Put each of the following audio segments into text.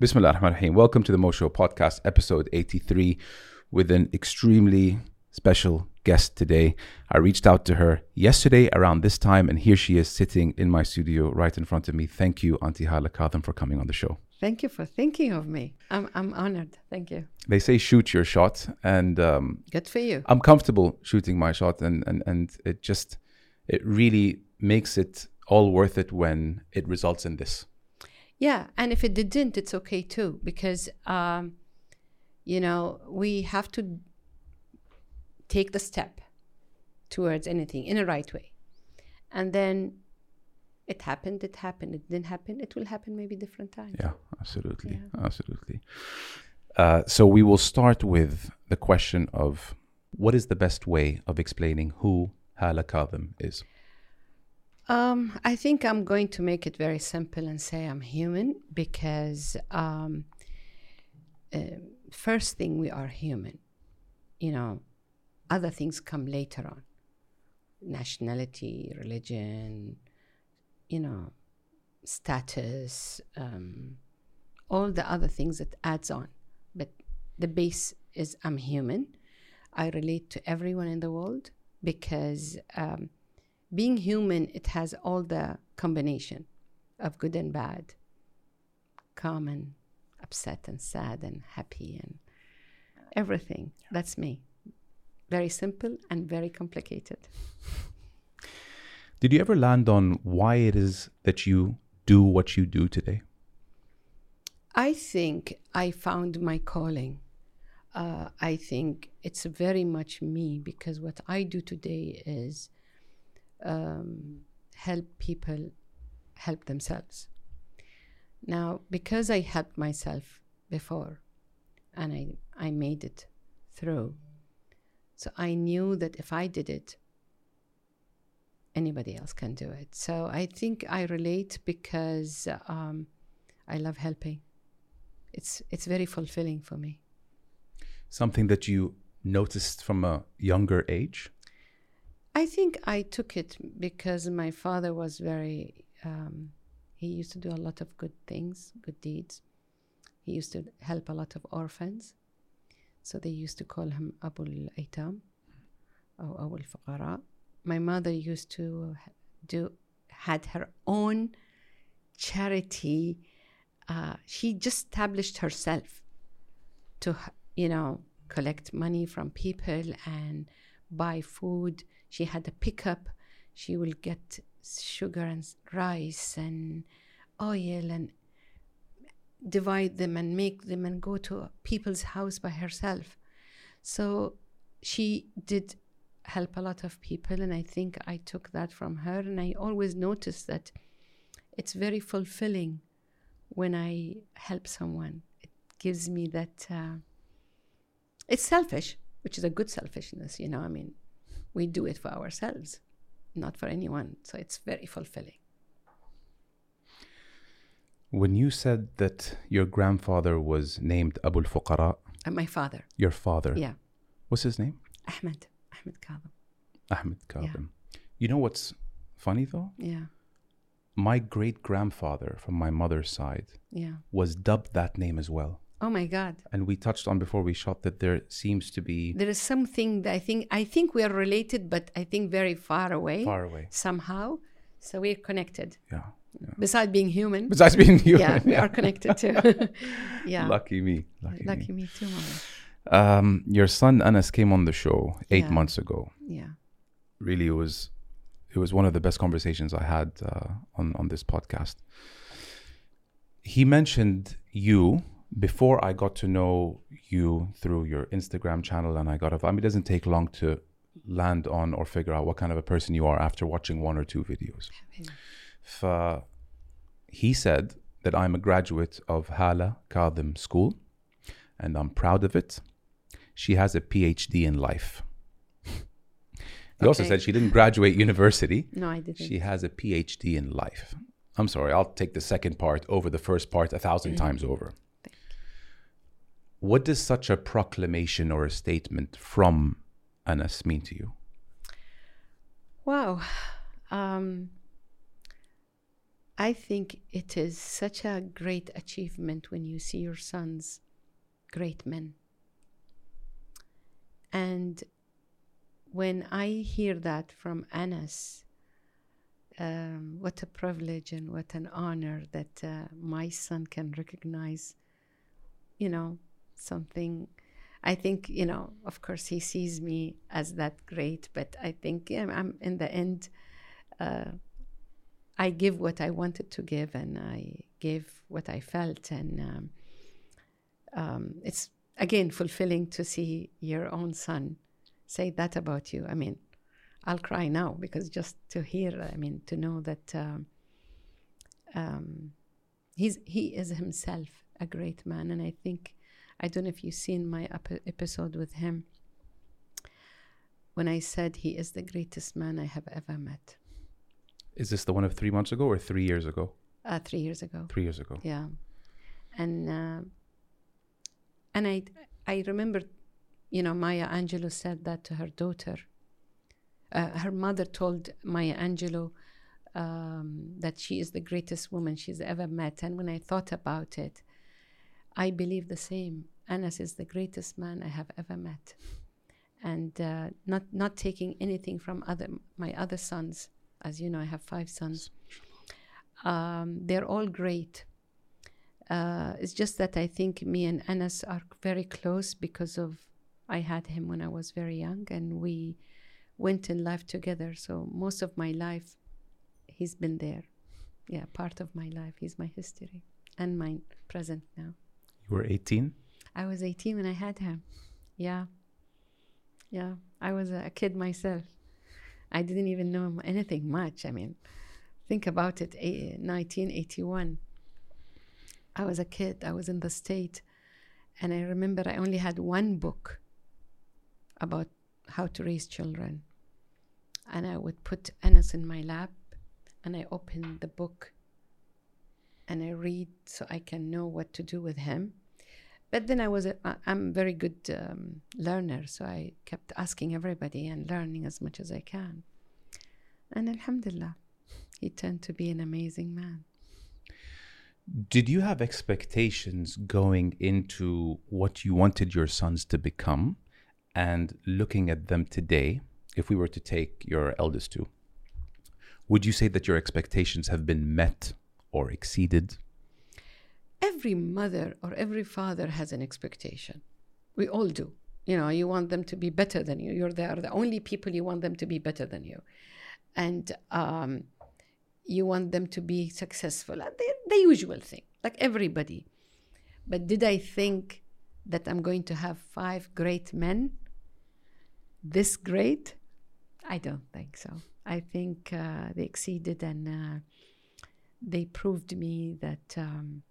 Bismillah ar-Rahman ar-Rahim. Welcome to the Mo Show podcast, episode 83, with an extremely special guest today. I reached out to her yesterday around this time, and here she is sitting in my studio right in front of me. Thank you, Auntie Hala for coming on the show. Thank you for thinking of me. I'm, I'm honored. Thank you. They say shoot your shot, and um, Good for you. I'm comfortable shooting my shot, and, and, and it just, it really makes it all worth it when it results in this. Yeah, and if it didn't, it's okay too, because, um, you know, we have to take the step towards anything in a right way. And then it happened, it happened, it didn't happen, it will happen maybe different times. Yeah, absolutely. Absolutely. Uh, so we will start with the question of what is the best way of explaining who Hala Kazim is? Um, I think I'm going to make it very simple and say I'm human because um, uh, first thing we are human. You know, other things come later on. Nationality, religion, you know, status, um, all the other things that adds on. But the base is I'm human. I relate to everyone in the world because um, being human, it has all the combination of good and bad, calm and upset and sad and happy and everything. That's me. Very simple and very complicated. Did you ever land on why it is that you do what you do today? I think I found my calling. Uh, I think it's very much me because what I do today is um, help people help themselves. Now, because I helped myself before and I, I made it through, so I knew that if I did it, anybody else can do it. So I think I relate because um, I love helping. It's, it's very fulfilling for me. Something that you noticed from a younger age? I think I took it because my father was very, um, he used to do a lot of good things, good deeds. He used to help a lot of orphans. So they used to call him Abu al-Aitam or Abu al-Fuqara. My mother used to do, had her own charity. Uh, she just established herself to, you know, collect money from people and buy food she had a pickup. She will get sugar and rice and oil and divide them and make them and go to people's house by herself. So she did help a lot of people, and I think I took that from her. And I always noticed that it's very fulfilling when I help someone. It gives me that. Uh, it's selfish, which is a good selfishness, you know. I mean, we do it for ourselves, not for anyone. So it's very fulfilling. When you said that your grandfather was named Abu al-Fuqara, And uh, my father, your father, yeah, what's his name? Ahmed, Ahmed Kazim. Ahmed Kazim. You know what's funny though? Yeah, My great grandfather from my mother's side yeah. was dubbed that name as well. Oh my God. And we touched on before we shot that there seems to be There is something that I think I think we are related, but I think very far away far away. somehow. So we're connected. Yeah. yeah. Besides being human, Besides being you. yeah, we are connected too. yeah, Lucky me. Lucky, lucky me. me too. Um, your son Anas came on the show eight Yeah. months ago. Yeah, Really, it was it was one of the best conversations I had uh, on on this podcast. He mentioned you before I got to know you through your Instagram channel, and I got. I mean, it doesn't take long to land on or figure out what kind of a person you are after watching one or two videos. ف he said that I'm a graduate of Hala Kazim School and I'm proud of it. She has a PhD in life. he also said she didn't graduate university. no, I didn't. She has a PhD in life. I'm sorry, I'll take the second part over the first part a 1000 mm-hmm. times over. What does such a proclamation or a statement from Anas mean to you? Wow. Um, I think it is such a great achievement when you see your sons great men. And when I hear that from Anas, um, what a privilege and what an honor that uh, my son can recognize, you know, something. I think, you know, of course, he sees me as that great, but I think yeah, I'm in the end, uh, I give what I wanted to give and I gave what I felt. And um, um, it's again fulfilling to see your own son say that about you. I mean, I'll cry now because just to hear, I mean, to know that um, um, he's he is himself a great man, and I think I don't know if you've seen my ep- episode with him when I said he is the greatest man I have ever met. Is this the one of three months ago or three years ago? Uh, three years ago. Three years ago. Yeah, and uh, and I I remember, you know, Maya Angelou said that to her daughter. Uh, her mother told Maya Angelou um, that she is the greatest woman she's ever met, and when I thought about it, I believe the same. Anas is the greatest man I have ever met, and uh, not not taking anything from other my other sons. As you know, I have five sons. Um, they're all great. Uh, it's just that I think me and Anas are very close because of I had him when I was very young, and we went in life together. So most of my life, he's been there. Yeah, part of my life. He's my history and my present now. You were 18? I was 18 when I had him. Yeah. Yeah. I was a kid myself. I didn't even know anything much. I mean, think about it 1981. I was a kid, I was in the state. And I remember I only had one book about how to raise children. And I would put Anas in my lap and I opened the book and I read so I can know what to do with him. But then I was a, I'm a very good um, learner, so I kept asking everybody and learning as much as I can. And Alhamdulillah, he turned to be an amazing man. Did you have expectations going into what you wanted your sons to become? And looking at them today, if we were to take your eldest two, would you say that your expectations have been met or exceeded? Every mother or every father has an expectation. We all do. You know, you want them to be better than you. You're the only people you want them to be better than you. And um, you want them to be successful. The, the usual thing, like everybody. But did I think that I'm going to have five great men this great? I don't think so. I think uh, they exceeded and uh, they proved me that um,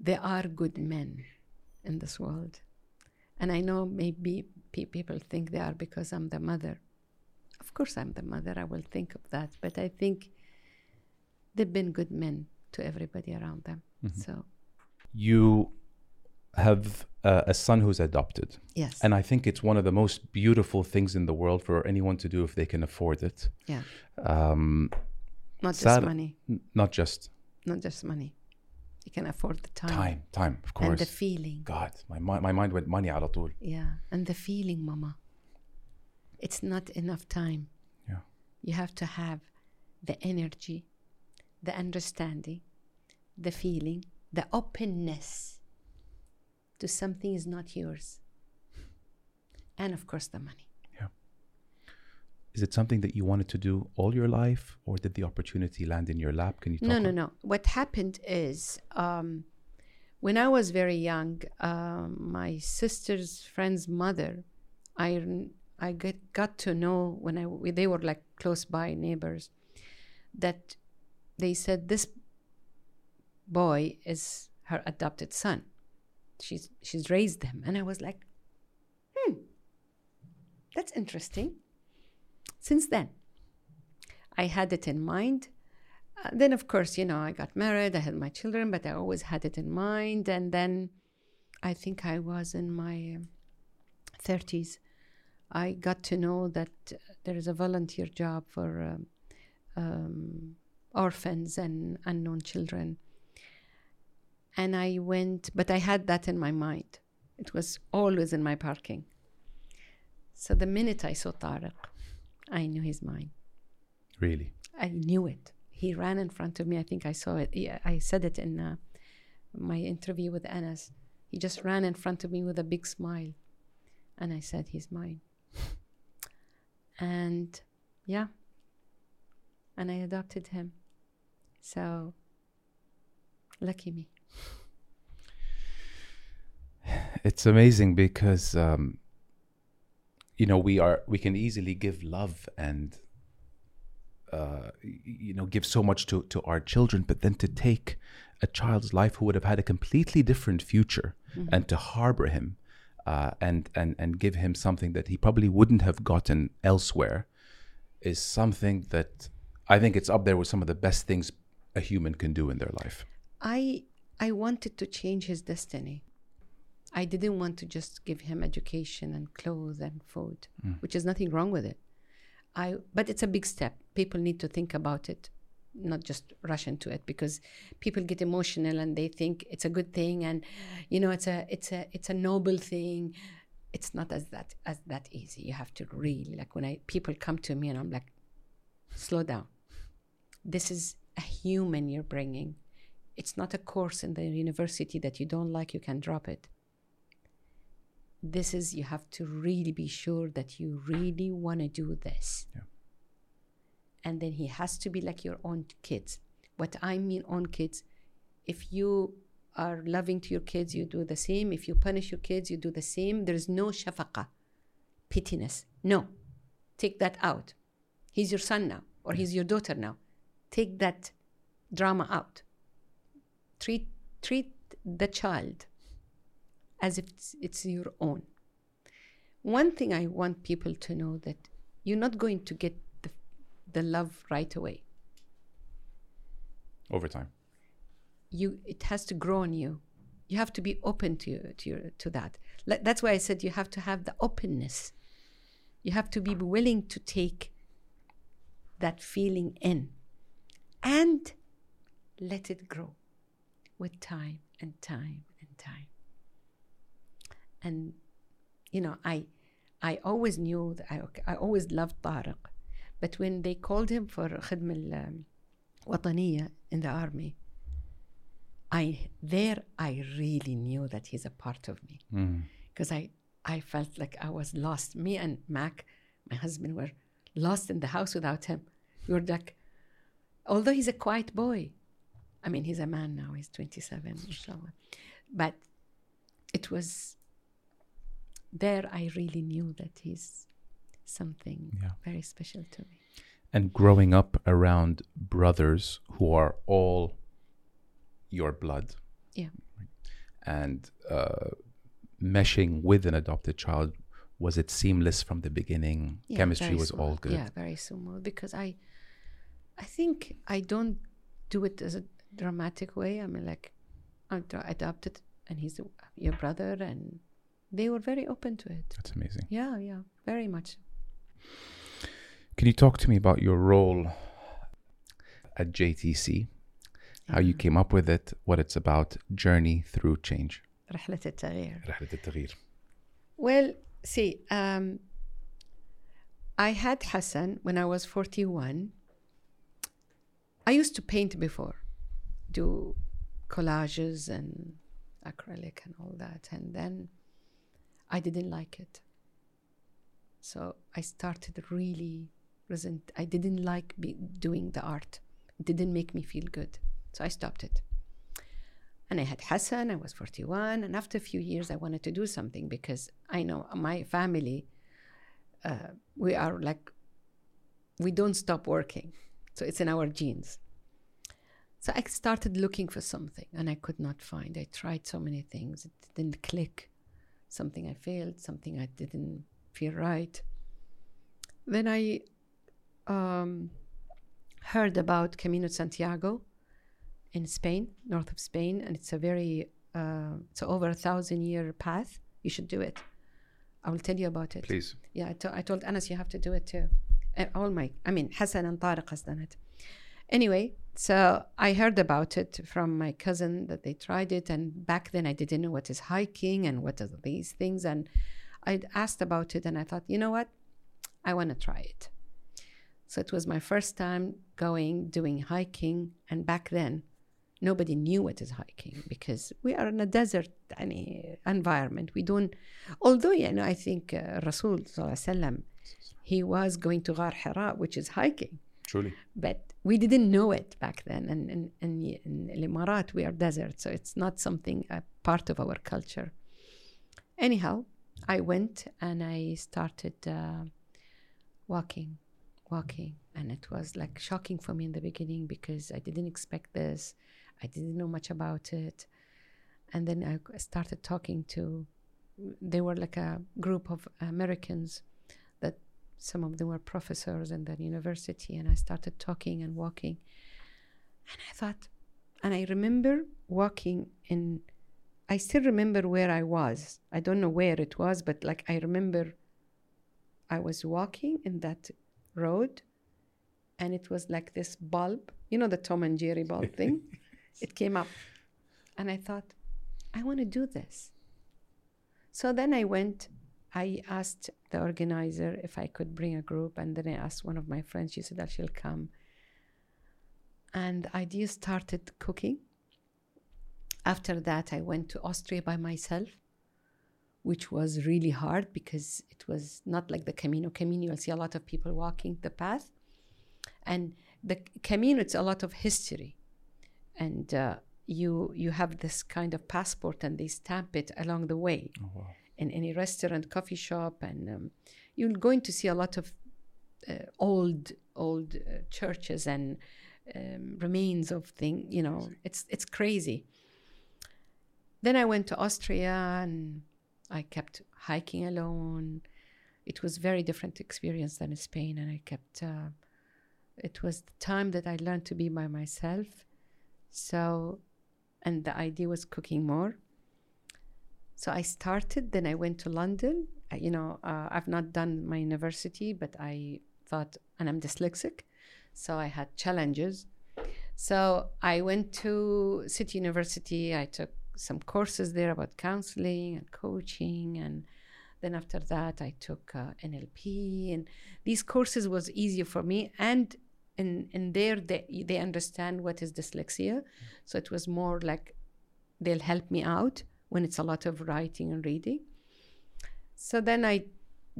there are good men in this world. And I know maybe pe- people think they are because I'm the mother. Of course, I'm the mother. I will think of that. But I think they've been good men to everybody around them. Mm-hmm. So you have uh, a son who's adopted. Yes. And I think it's one of the most beautiful things in the world for anyone to do if they can afford it. Yeah. Um, not just money. N- not just. Not just money. You can afford the time. Time, time, of course. And the feeling. God, my, my, my mind went money على طول. Yeah. And the feeling, mama. It's not enough time. Yeah. You have to have the energy, the understanding, the feeling, the openness to something is not yours. And of course, the money. Is it something that you wanted to do all your life, or did the opportunity land in your lap? Can you? No, no, no. What happened is um, when I was very young, um, my sister's friend's mother, I I get, got to know when I they were like close by neighbors that they said this boy is her adopted son. She's she's raised him, and I was like, hmm, that's interesting. Since then, I had it in mind. Uh, then, of course, you know, I got married, I had my children, but I always had it in mind. And then I think I was in my 30s I got to know that there is a volunteer job for um, um, orphans and unknown children. And I went, but I had that in my mind. It was always in my parking. So the minute I saw Tariq, I knew he's mine. Really? I knew it. He ran in front of me. I think I saw it. Yeah, I said it in uh, my interview with Anas. He just ran in front of me with a big smile. And I said, He's mine. and yeah. And I adopted him. So lucky me. It's amazing because um, you know we are we can easily give love and uh, you know give so much to to our children, but then to take a child's life who would have had a completely different future and to harbor him uh, and and and give him something that he probably wouldn't have gotten elsewhere is something that I think it's up there with some of the best things a human can do in their life. I I wanted to change his destiny. I didn't want to just give him education and clothes and food, mm. which is nothing wrong with it. I but it's a big step. People need to think about it, not just rush into it because people get emotional and they think it's a good thing and you know it's a it's a it's a noble thing. It's not as that as that easy. You have to really like when I people come to me and I'm like, slow down. This is a human you're bringing. It's not a course in the university that you don't like, you can drop it. This is, you have to really be sure that you really want to do this. Yeah. And then he has to be like your own kids. What I mean, own kids, if you are loving to your kids, you do the same. If you punish your kids, you do the same. There's no shafaqa, pittiness. No. Take that out. He's your son now, or he's your daughter now. Take that drama out. Treat treat the child as if it's, it's your own. One thing I want people to know that you're not going to get the, the love right away. Over time. You it has to grow on you. You have to be open to to your, to that. That's why I said you have to have the openness. You have to be willing to take that feeling in and let it grow with time and time and time And you know, I I always knew that I, I always loved Tariq, but when they called him for خدمة الوطنية in the army, I there I really knew that he's a part of me Mm. because I I felt like I was lost. Me and Mac, my husband, were lost in the house without him. We were like, although he's a quiet boy, I mean he's a man now. He's twenty seven, inshallah. But it was there. I really knew that he's something Yeah. very special to me. and growing up around brothers who are all your blood Yeah. and uh, meshing with an adopted child was it seamless from the beginning Yeah, chemistry was all good Yeah, very smooth because I, I think I don't do it as a dramatic way. I mean, like, I ad- adopted, and he's your brother, and they were very open to it. that's amazing Yeah, yeah, very much. can you talk to me about your role at JTC how you Yeah. came up with it what it's about journey through change رحلة التغيير. رحلة التغيير Well, see, um, I had Hassan when I was 41. I used to paint before, do collages and acrylic and all that. And then I didn't like it. So I started really resent. I didn't like be doing the art. It didn't make me feel good. So I stopped it. And I had Hassan, I was 41. And after a few years, I wanted to do something because I know my family, uh, we are like, we don't stop working. So it's in our genes. So I started looking for something and I could not find. I tried so many things. It didn't click. Something I failed, something I didn't feel right. Then I um, heard about Camino Santiago in Spain, north of Spain, and it's a very uh, it's over a thousand year path. You should do it. I will tell you about it. please Yeah, I to- I told Anas you have to do it too. And all my, I mean, Hassan and Tariq has done it. Anyway, so I heard about it from my cousin that they tried it, and back then I didn't know what is hiking and what are these things, and I'd asked about it, and I thought, you know what, I want to try it. So it was my first time going doing hiking, and back then nobody knew what is hiking because we are in a desert any environment. We don't, although you know, I think uh, Rasul he was going to Ghar Hira, which is hiking. Truly. But we didn't know it back then. And in, in, in Emirat, we are desert, so it's not something a part of our culture. Anyhow, I went and I started uh, walking, walking, and it was like shocking for me in the beginning because I didn't expect this. I didn't know much about it. And then I started talking to, they were like a group of Americans some of them were professors in the university. And I started talking and walking. And I thought, and I remember walking in, I still remember where I was. I don't know where it was, but like I remember I was walking in that road and it was like this bulb, you know, the Tom and Jerry bulb thing it came up. And I thought, I want to do this. So then I went, I asked the organizer if I could bring a group, and then I asked one of my friends, she said that she'll come. And idea started cooking. After that, I went to Austria by myself, which was really hard because it was not like the Camino. Camino, you'll see a lot of people walking the path. And the Camino, it's a lot of history and uh, you you have this kind of passport and they stamp it along the way Oh, wow. In any restaurant coffee shop and um, you're going to see a lot of uh, old old uh, churches and um, remains of things. you know it's it's crazy then i went to austria and i kept hiking alone it was very different experience than in spain and i kept uh, it was the time that i learned to be by myself so, and the idea was cooking more. So I started, then I went to London. I, you know, uh, I've not done my university, but I thought, and I'm dyslexic, so I had challenges. So I went to City University. I took some courses there about counseling and coaching, and then after that I took uh, NLP. And these courses was easier for me, and in in there they they understand what is dyslexia so it was more like they'll help me out when it's a lot of writing and reading. So then i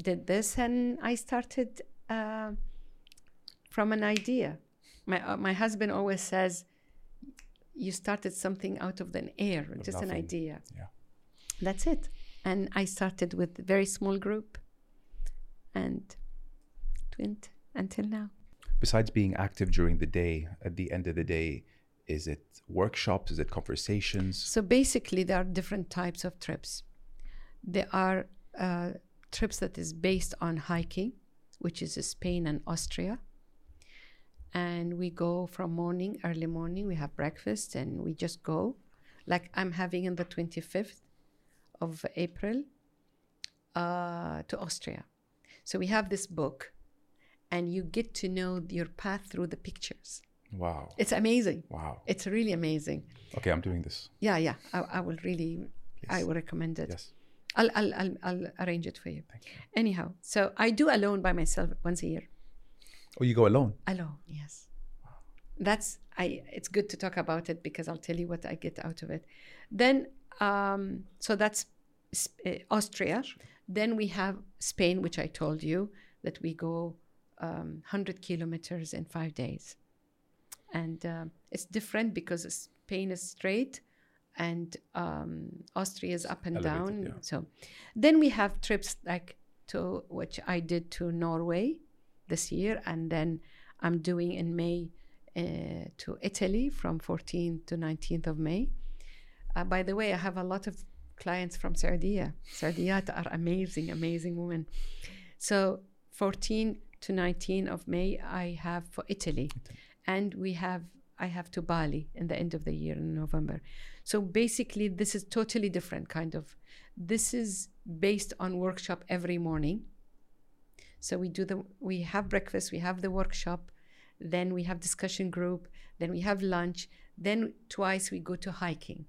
did this and i started uh, from an idea. My uh, my husband always says you started something out of the air Of just an idea. Yeah. that's it. And i started with a very small group and it went until now. Besides being active during the day, at the end of the day, is it workshops? Is it conversations? So basically, there are different types of trips. There are uh, trips that is based on hiking, which is Spain and Austria. And we go from morning, early morning, we have breakfast and we just go. Like I'm having on the 25th of April uh, to Austria. So we have this book and you get to know your path through the pictures. Wow. It's amazing. Wow. It's really amazing. Okay, I'm doing this. Yeah, yeah. I, I will really, I will recommend it. Yes. I'll, I'll, I'll, I'll arrange it for you. Thank you. Anyhow, so I do alone by myself once a year. Oh, you go alone? Alone, yes. That's I. It's good to talk about it because I'll tell you what I get out of it. Then, um, so that's uh, Austria. Then we have Spain, which I told you that we go um, 100 kilometers in five days. And um it's different because Spain is straight and um, Austria is up and Elevated, down. yeah. So then we have trips like to which I did to Norway this year, and then I'm doing in May uh, to Italy from 14th to 19th of May. Uh, by the way, I have a lot of clients from Saudiya. Saudiyat are amazing, amazing women. So 14 to 19 of May, I have for Italy, and we have I have to Bali in the end of the year in November. So basically, this is totally different kind of. This is based on workshop every morning. So we do the we have breakfast, we have the workshop, then we have discussion group, then we have lunch, then twice we go to hiking.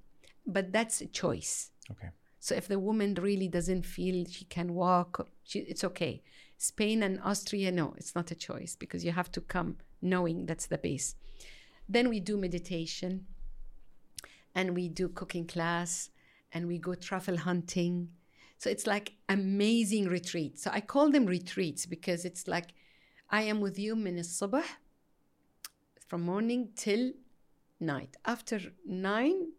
But that's a choice. Okay. So if the woman really doesn't feel she can walk, she, it's okay. Spain and Austria, no, it's not a choice because you have to come knowing that's the base. Then we do meditation and we do cooking class and we go truffle hunting. So it's like amazing retreats. So I call them retreats because it's like I am with you min sabah from morning till night. After nine,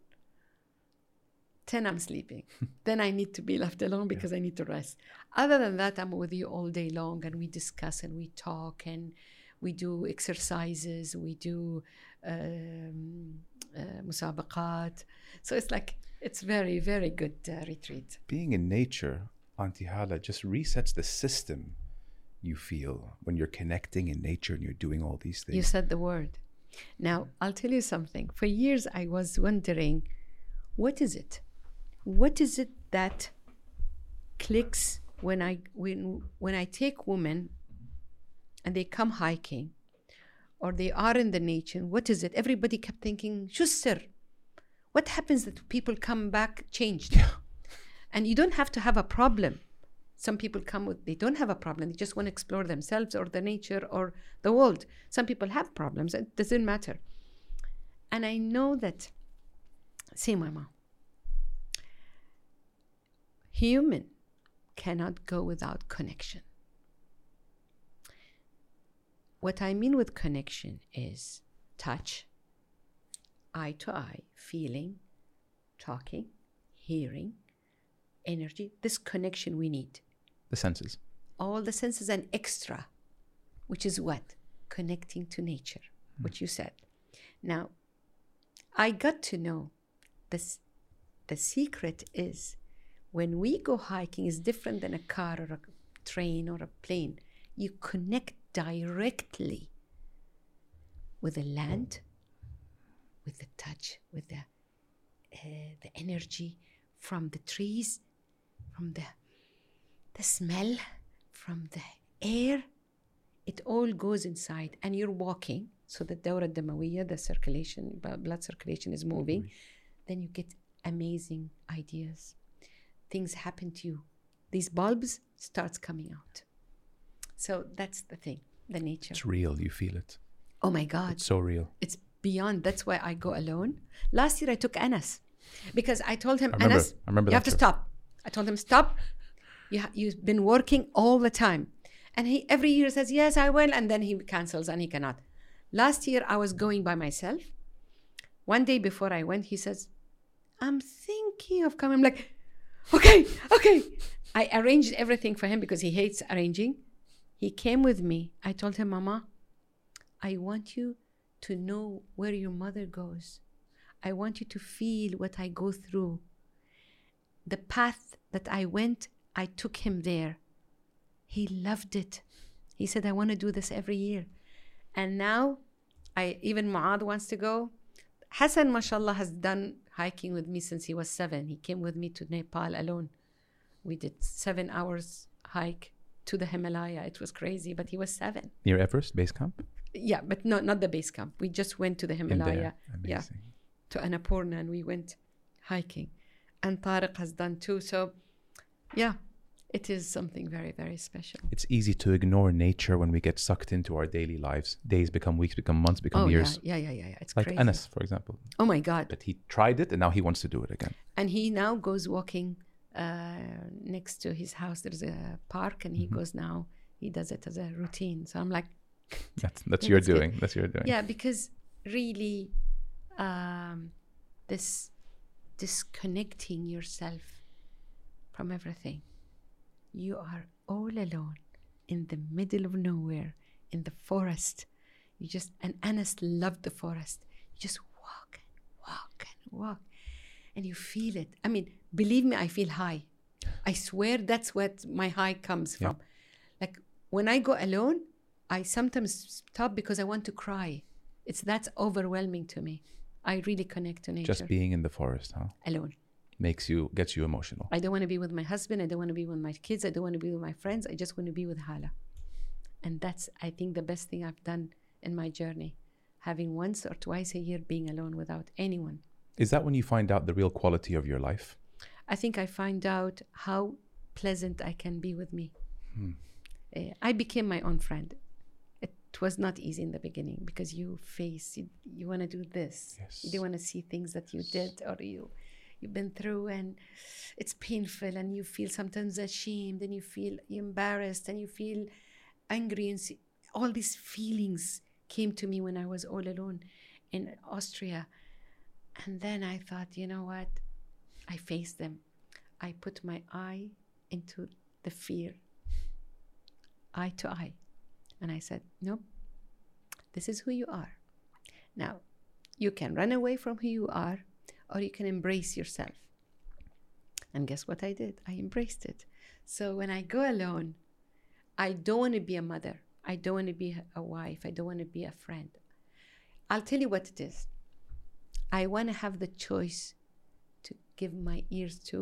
10 I'm sleeping. then I need to be left alone because I need to rest. Other than that, I'm with you all day long and we discuss and we talk and we do exercises, we do um, uh, musabaqat. So it's like, it's very, very good uh, retreat. Being in nature, Auntie Hala, just resets the system you feel when you're connecting in nature and you're doing all these things. You said the word. Now, I'll tell you something. For years, I was wondering what is it? What is it that clicks when I when when I take women and they come hiking or they are in the nature? What is it? Everybody kept thinking, "Shusser, what happens that people come back changed?" Yeah. And you don't have to have a problem. Some people come with, they don't have a problem. They just want to explore themselves or the nature or the world. Some people have problems. It doesn't matter. And I know that, see, Mama, human cannot go without connection. What I mean with connection is touch, eye to eye, feeling, talking, hearing, energy, this connection we need. The senses. All the senses and extra, which is what? Connecting to nature, hmm. which you said. Now, I got to know this the secret is when we go hiking is different than a car or a train or a plane. You connect directly with the land, with the touch, with the uh, the energy from the trees, from the the smell, from the air. It all goes inside, and you're walking. So the dawra damawiyya, the circulation, blood circulation is moving. Then you get amazing ideas. Things happen to you. These bulbs starts coming out. So that's the thing, the nature. It's real. You feel it. Oh my God It's so real. it's beyond. That's why I go alone. Last year I took Anas because I told him, I remember- Anas, I remember you have to stop. I told him, stop. You ha- you've been working all the time. And he every year says, yes, I will. And then he cancels and he cannot. Last year I was going by myself. One day before I went, he says, I'm thinking of coming. I'm like, okay, okay. I arranged everything for him because he hates arranging. He came with me. I told him, Mama, I want you to know where your mother goes. I want you to feel what I go through. The path that I went, I took him there. He loved it. He said, I want to do this every year. And now, I even Muad wants to go. Hassan, mashallah, has done hiking with me since he was seven. He came with me to Nepal alone. We did seven hours hike to the Himalaya. It was crazy, but he was seven. Near Everest Base Camp? Yeah, but not not the base camp. We just went to the Himalaya. Yeah, to Annapurna, and we went hiking. And Tariq has done too. So, yeah, it is something very very special. It's easy to ignore nature when we get sucked into our daily lives. Days become weeks, become months, become oh years. yeah, yeah, yeah, yeah, yeah. It's Like crazy. Anas, for example. Oh my God! But he tried it and now he wants to do it again. And he now goes walking uh, next to his house. There's a park, and he Mm-hmm. goes now. He does it as a routine. So I'm like, That's that's your that's good. doing. That's your doing. yeah, because really, um, this disconnecting yourself from everything. You are all alone in the middle of nowhere in the forest. You just and Anas loved the forest. You just walk and walk and walk, and you feel it. I mean, believe me, I feel high. I swear that's what my high comes Yeah. from. Like when I go alone, I sometimes stop because I want to cry. It's that's overwhelming to me. I really connect to nature Just being in the forest, huh? alone. Makes you gets you emotional. I don't want to be with my husband. I don't want to be with my kids. I don't want to be with my friends. I just want to be with Hala. And that's, I think, the best thing I've done in my journey, having once or twice a year being alone without anyone. Is that when you find out the real quality of your life? I think I find out how pleasant I can be with me. Hmm. Uh, I became my own friend. It was not easy in the beginning because you face you, you want to do this. Yes. You don't want to see things that you did or you you've been through and it's painful and you feel sometimes ashamed and you feel embarrassed and you feel angry and see, all these feelings came to me when I was all alone in Austria. And then I thought, you know what? I faced them. I put my eye into the fear, eye to eye. And I said, nope, this is who you are. Now, you can run away from who you are or you can embrace yourself. And guess what I did? I embraced it. So when I go alone, I don't want to be a mother. I don't want to be a wife. I don't want to be a friend. I'll tell you what it is. I want to have the choice give my ears to,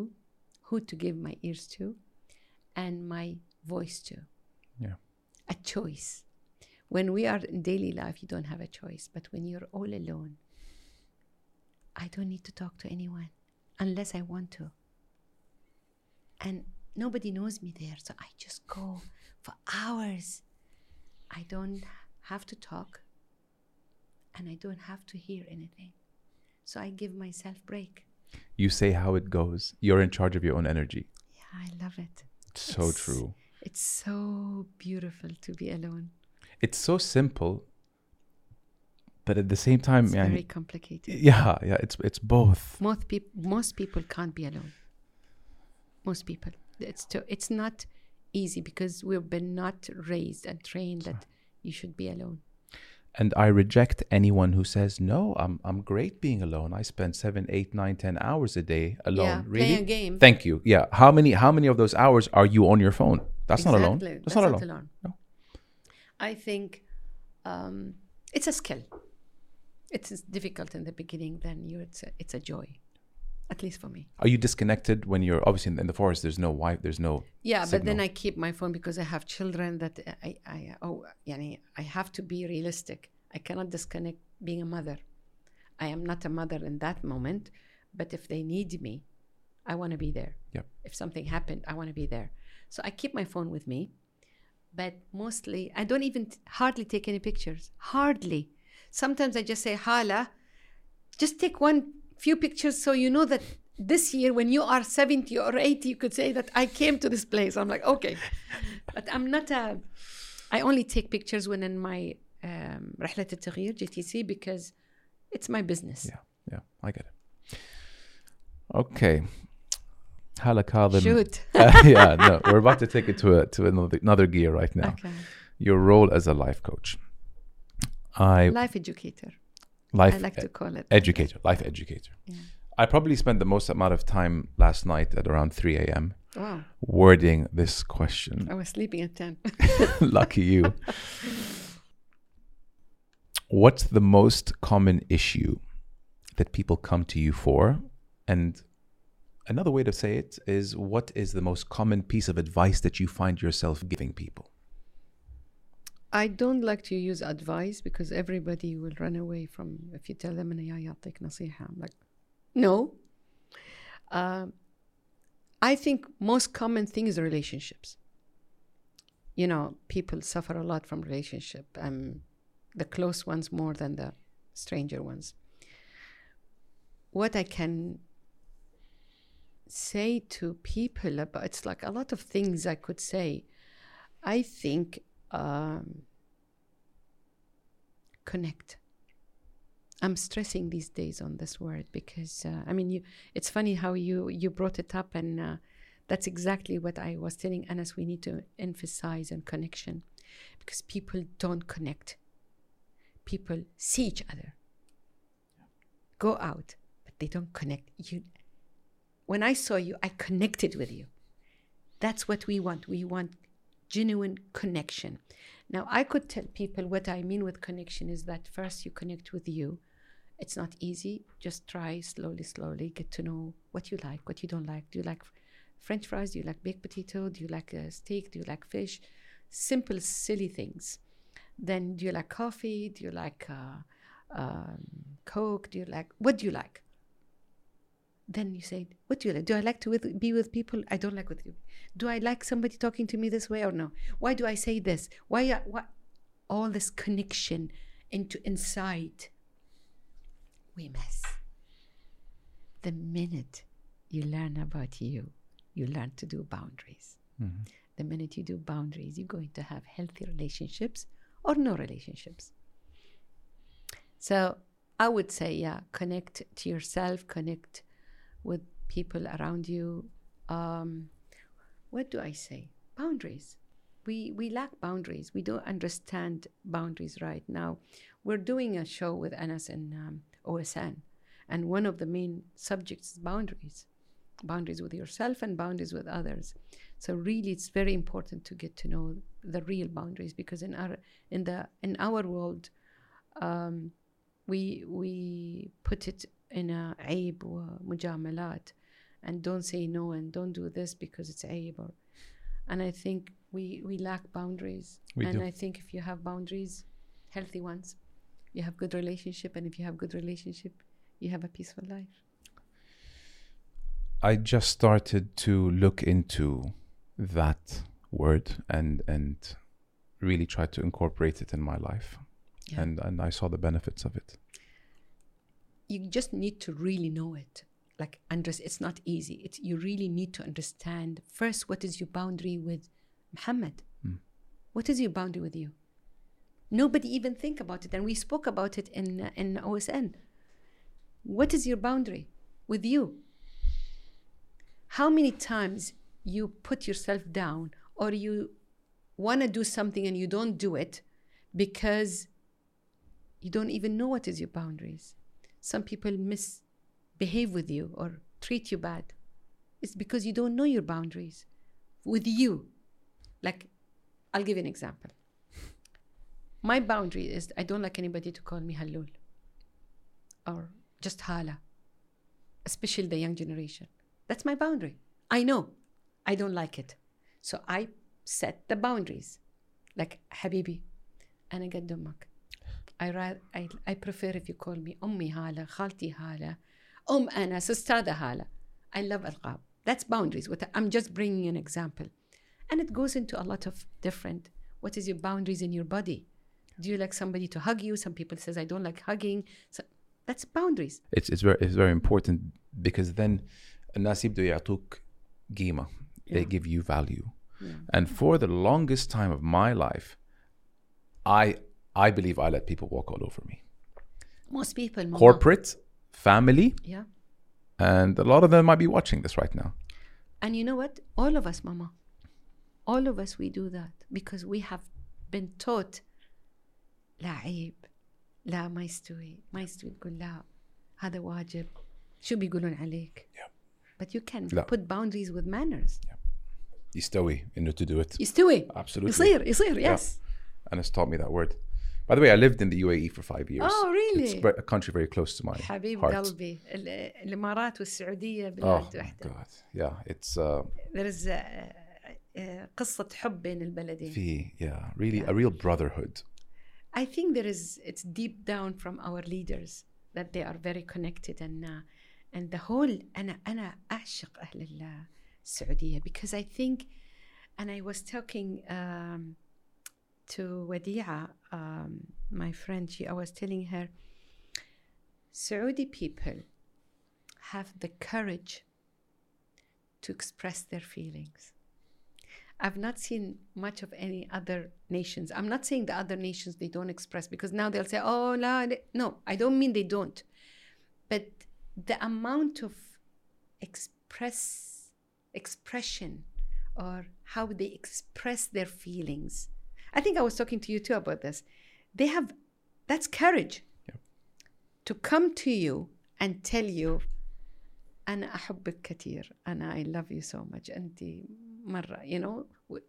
who to give my ears to, and my voice to. Yeah. A choice. When we are in daily life, you don't have a choice. But when you're all alone, I don't need to talk to anyone unless I want to. And nobody knows me there. So I just go for hours. I don't have to talk and I don't have to hear anything. So I give myself break. You say how it goes. You're in charge of your own energy. Yeah, I love it. It's So It's- true. It's so beautiful to be alone. It's so simple, but at the same time, It's very complicated. yeah, yeah, it's it's both. Most people most people can't be alone. Most people. It's to, it's not easy because we've been not raised and trained that you should be alone. And I reject anyone who says, "No, I'm I'm great being alone. I spend seven, eight, nine, ten hours a day alone." Yeah, really? playing a game. Thank you. Yeah. How many how many of those hours are you on your phone? That's not alone. Exactly. That's, not alone. No. I think um, it's a skill. It's difficult in the beginning. Then you, it's a, it's a joy, at least for me. Are you disconnected when you're obviously in the, in the forest? There's no wife. There's no. Yeah, but then. I keep my phone because I have children that I, I oh, yani, I have to be realistic. I cannot disconnect being a mother. I am not a mother in that moment, but if they need me, I want to be there. Yep. If something happened, I want to be there. So I keep my phone with me, but mostly I don't even hardly take any pictures. Hardly. Sometimes I just say, Hala, just take one few pictures so you know that this year when you are 70 or 80 you could say that i came to this place. I'm like okay. But i'm not a i only take pictures when in my um, رحلة التغيير JTC because it's my business. Yeah yeah I get it. Okay. هلك هذا shoot. Uh, yeah no we're about to take it to a, to another another gear right now. Okay. your role as a life coach. I life educator life i like to call it educator, life educator. Yeah. I probably spent the most amount of time last night at around 3 a.m. wow wording this question. i was sleeping at 10 Lucky you. What's the most common issue that people come to you for? And another way to say it is what is the most common piece of advice that you find yourself giving people? I don't like to use advice because everybody will run away from if you tell them أنا جاي أعطيك نصيحة. I'm like, no. Um, I think most common thing is relationships. You know, people suffer a lot from relationship. Um, the close ones more than the stranger ones. What I can say to people about it's like a lot of things I could say. I think um, connect. I'm stressing these days on this word because uh, I mean, you. It's funny how you you brought it up, and uh, that's exactly what I was telling Anas. We need to emphasize on connection because people don't connect. People see each other, go out, but they don't connect. You. When I saw you, I connected with you. That's what we want. We want genuine connection. Now, I could tell people what I mean with connection is that first you connect with you. It's not easy. Just try slowly, slowly. Get to know what you like, what you don't like. Do you like French fries? Do you like baked potato? Do you like a steak? Do you like fish? Simple, silly things. then do you like coffee? Do you like uh, um, Coke? Do you like what do you like? Then you say, what do you like? Do I like to with, be with people? I don't like with you. Do I like somebody talking to me this way or no? Why do I say this? Why? uh, What? All this connection into inside. We miss. The minute you learn about you, you learn to do boundaries. Mhm. The minute you do boundaries, you're going to have healthy relationships or no relationships. So I would say, yeah, connect to yourself, connect with people around you. Um, what do I say? Boundaries. We we lack boundaries. We don't understand boundaries right now. We're doing a show with Anas and um, OSN, and one of the main subjects is boundaries, boundaries with yourself and boundaries with others. So really, it's very important to get to know the real boundaries because in our in the in our world, um, we we put it in a عيب ومجاملات and don't say no and don't do this because it's عيب or and I think we we lack boundaries We and do. I think if you have boundaries healthy ones you have good relationship and if you have good relationship you have a peaceful life I just started to look into that word and and really try to incorporate it in my life. Yeah. And and I saw the benefits of it. you just need to really know it. Like under it's not easy. It's you really need to understand first what is your boundary with muhammad? Mm. what is your boundary with you? Nobody even think about it. And we spoke about it in uh, in osn what is your boundary with you? How many times you put yourself down or you want to do something and you don't do it because you don't even know what is your boundaries some people misbehave with you or treat you bad it's because you don't know your boundaries with you like i'll give you an example my boundary is i don't like anybody to call me halul or just hala especially the young generation that's my boundary i know i don't like it so i set the boundaries like habibi انا قد امك I, ra- I, I prefer if you call me أمي هالة خالتي هالة أم أنس أستاذة هالة I love ألقاب that's boundaries What I'm just bringing an example and it goes into a lot of different what is your boundaries in your body do you like somebody to hug you some people says I don't like hugging so that's boundaries It's it's very it's very important because then الناس يبدوا يعطوك قيمة. They Yeah. give you value. Yeah. And for the longest time of my life, I I believe I let people walk all over me. most people mama. Corporate, family, yeah and a lot of them might be watching this right now. And you know what? All of us, Mama, all of us, we do that because we have been taught لا عيب لا ما يستوي ما يستوي تقول لا هذا واجب شو بيقولون عليك Yeah. but you can لا. put boundaries with manners يستوي انه to do it. يستوي Absolutely. يصير يصير Yeah. yes And it's taught me that word. By the way, I lived in the UAE for five years. Oh, really? It's ve- a country very close to my حبيب heart. قلبي ال- الامارات والسعوديه Oh بلاد my واحده god. Yeah, it's uh, there is a, a, قصه حب بين البلدين في yeah, really a real brotherhood. I think there is it's deep down from our leaders that they are very connected and uh, and the whole أنا أنا أعشق أهل ال- السعودية because I think and I was talking um, to Wadi'a um, my friend she I was telling her Saudi people have the courage to express their feelings I've not seen much of any other nations. I'm not saying the other nations they don't express because now they'll say, "Oh, la." no." I don't mean they don't, but the amount of express expression or how they express their feelings. I think I was talking to you too about this. They have that's courage Yep. to come to you and tell you أنا أحبك كثير أنا I love you so much أنت مرة you know w-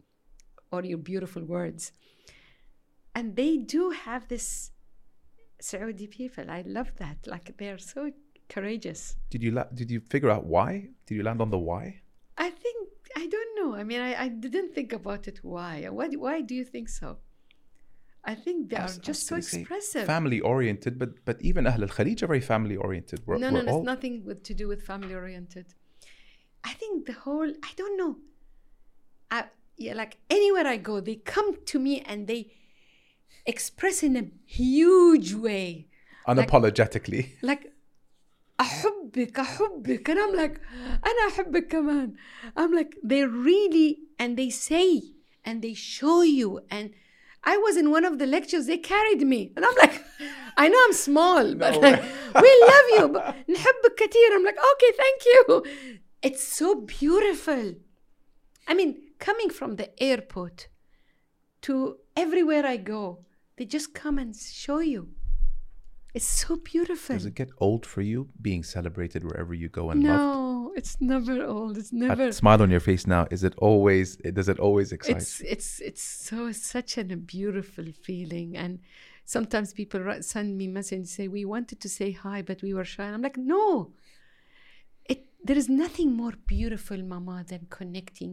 or your beautiful words and they do have this Saudi people I love that like they're so courageous Did you la- did you figure out why? Did you land on the why? I think I don't know I mean I, I didn't think about it why why why do you think so I think they are just so expressive. family oriented, but but even Ahl al Khalij are very family oriented. We're, no, no, no, all, it's nothing with, to do with family oriented. I think the whole, I don't know. I, yeah, like anywhere I go, they come to me and they express in a huge way. unapologetically. like أحبك أحبك and I'm like أنا أحبك كمان I'm like they really and they say and they show you and I was in one of the lectures they carried me and I'm like I know I'm small but No like, way. we love you but نحبك كثير I'm like okay thank you it's so beautiful I mean coming from the airport to everywhere I go they just come and show you it's so beautiful Does it get old for you being celebrated wherever you go and loved? no, it's never old. It's That never. smile on your face now, is it always, does it always excite It's it's it's so such an, a beautiful feeling, and sometimes people send me message and say we wanted to say hi, but we were shy. And I'm like, no. It there is nothing more beautiful, Mama, than connecting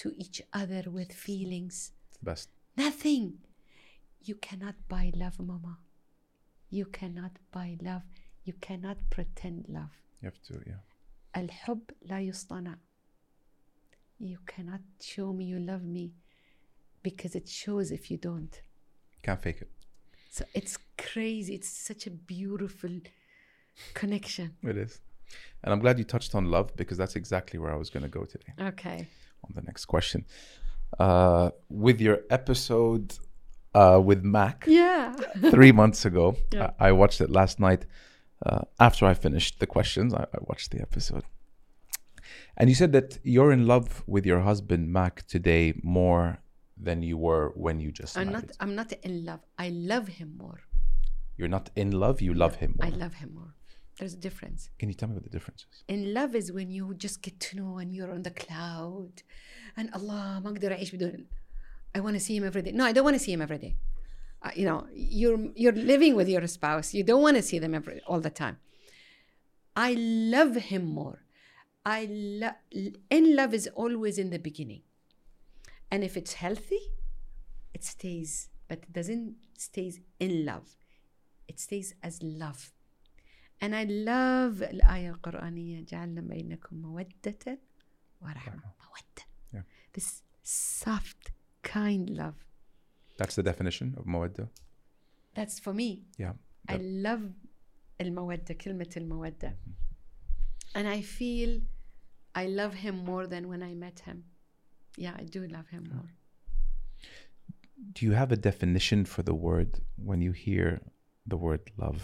to each other with feelings. Best. Nothing. You cannot buy love, Mama. You cannot buy love. You cannot pretend love. You have to, yeah. الحب لا يصطنع you cannot show me you love me because it shows if you don't Can't fake it. so it's crazy it's such a beautiful connection It is. And I'm glad you touched on love because that's exactly where I was going to go today okay on the next question. Uh, with your episode uh, with Mac yeah three months ago, Yeah. I, I watched it last night. Uh, after I finished the questions, I, I watched the episode. And you said that you're in love with your husband, Mac, today more than you were when you just i'm married. not i'm not in love i love him more You're not in love, you love him more. i love him more there's a difference Can you tell me what the difference is? in love is when you just get to know and you're on the cloud and Allah ما أقدر أعيش بدون I want to see him every day no I don't want to see him every day uh, you know you're you're living with your spouse you don't want to see them every all the time I love him more I love in love is always in the beginning and if it's healthy it stays but it doesn't stays in love it stays as love and I love الآية القرآنية جعلنا بينكم مودة ورحمة مودة Yeah. this soft kind love That's the definition of mawadda. that's for me Yeah. I love المودة كلمة المودة and I feel I love him more than when I met him yeah I do love him more Do you have a definition for the word when you hear the word love?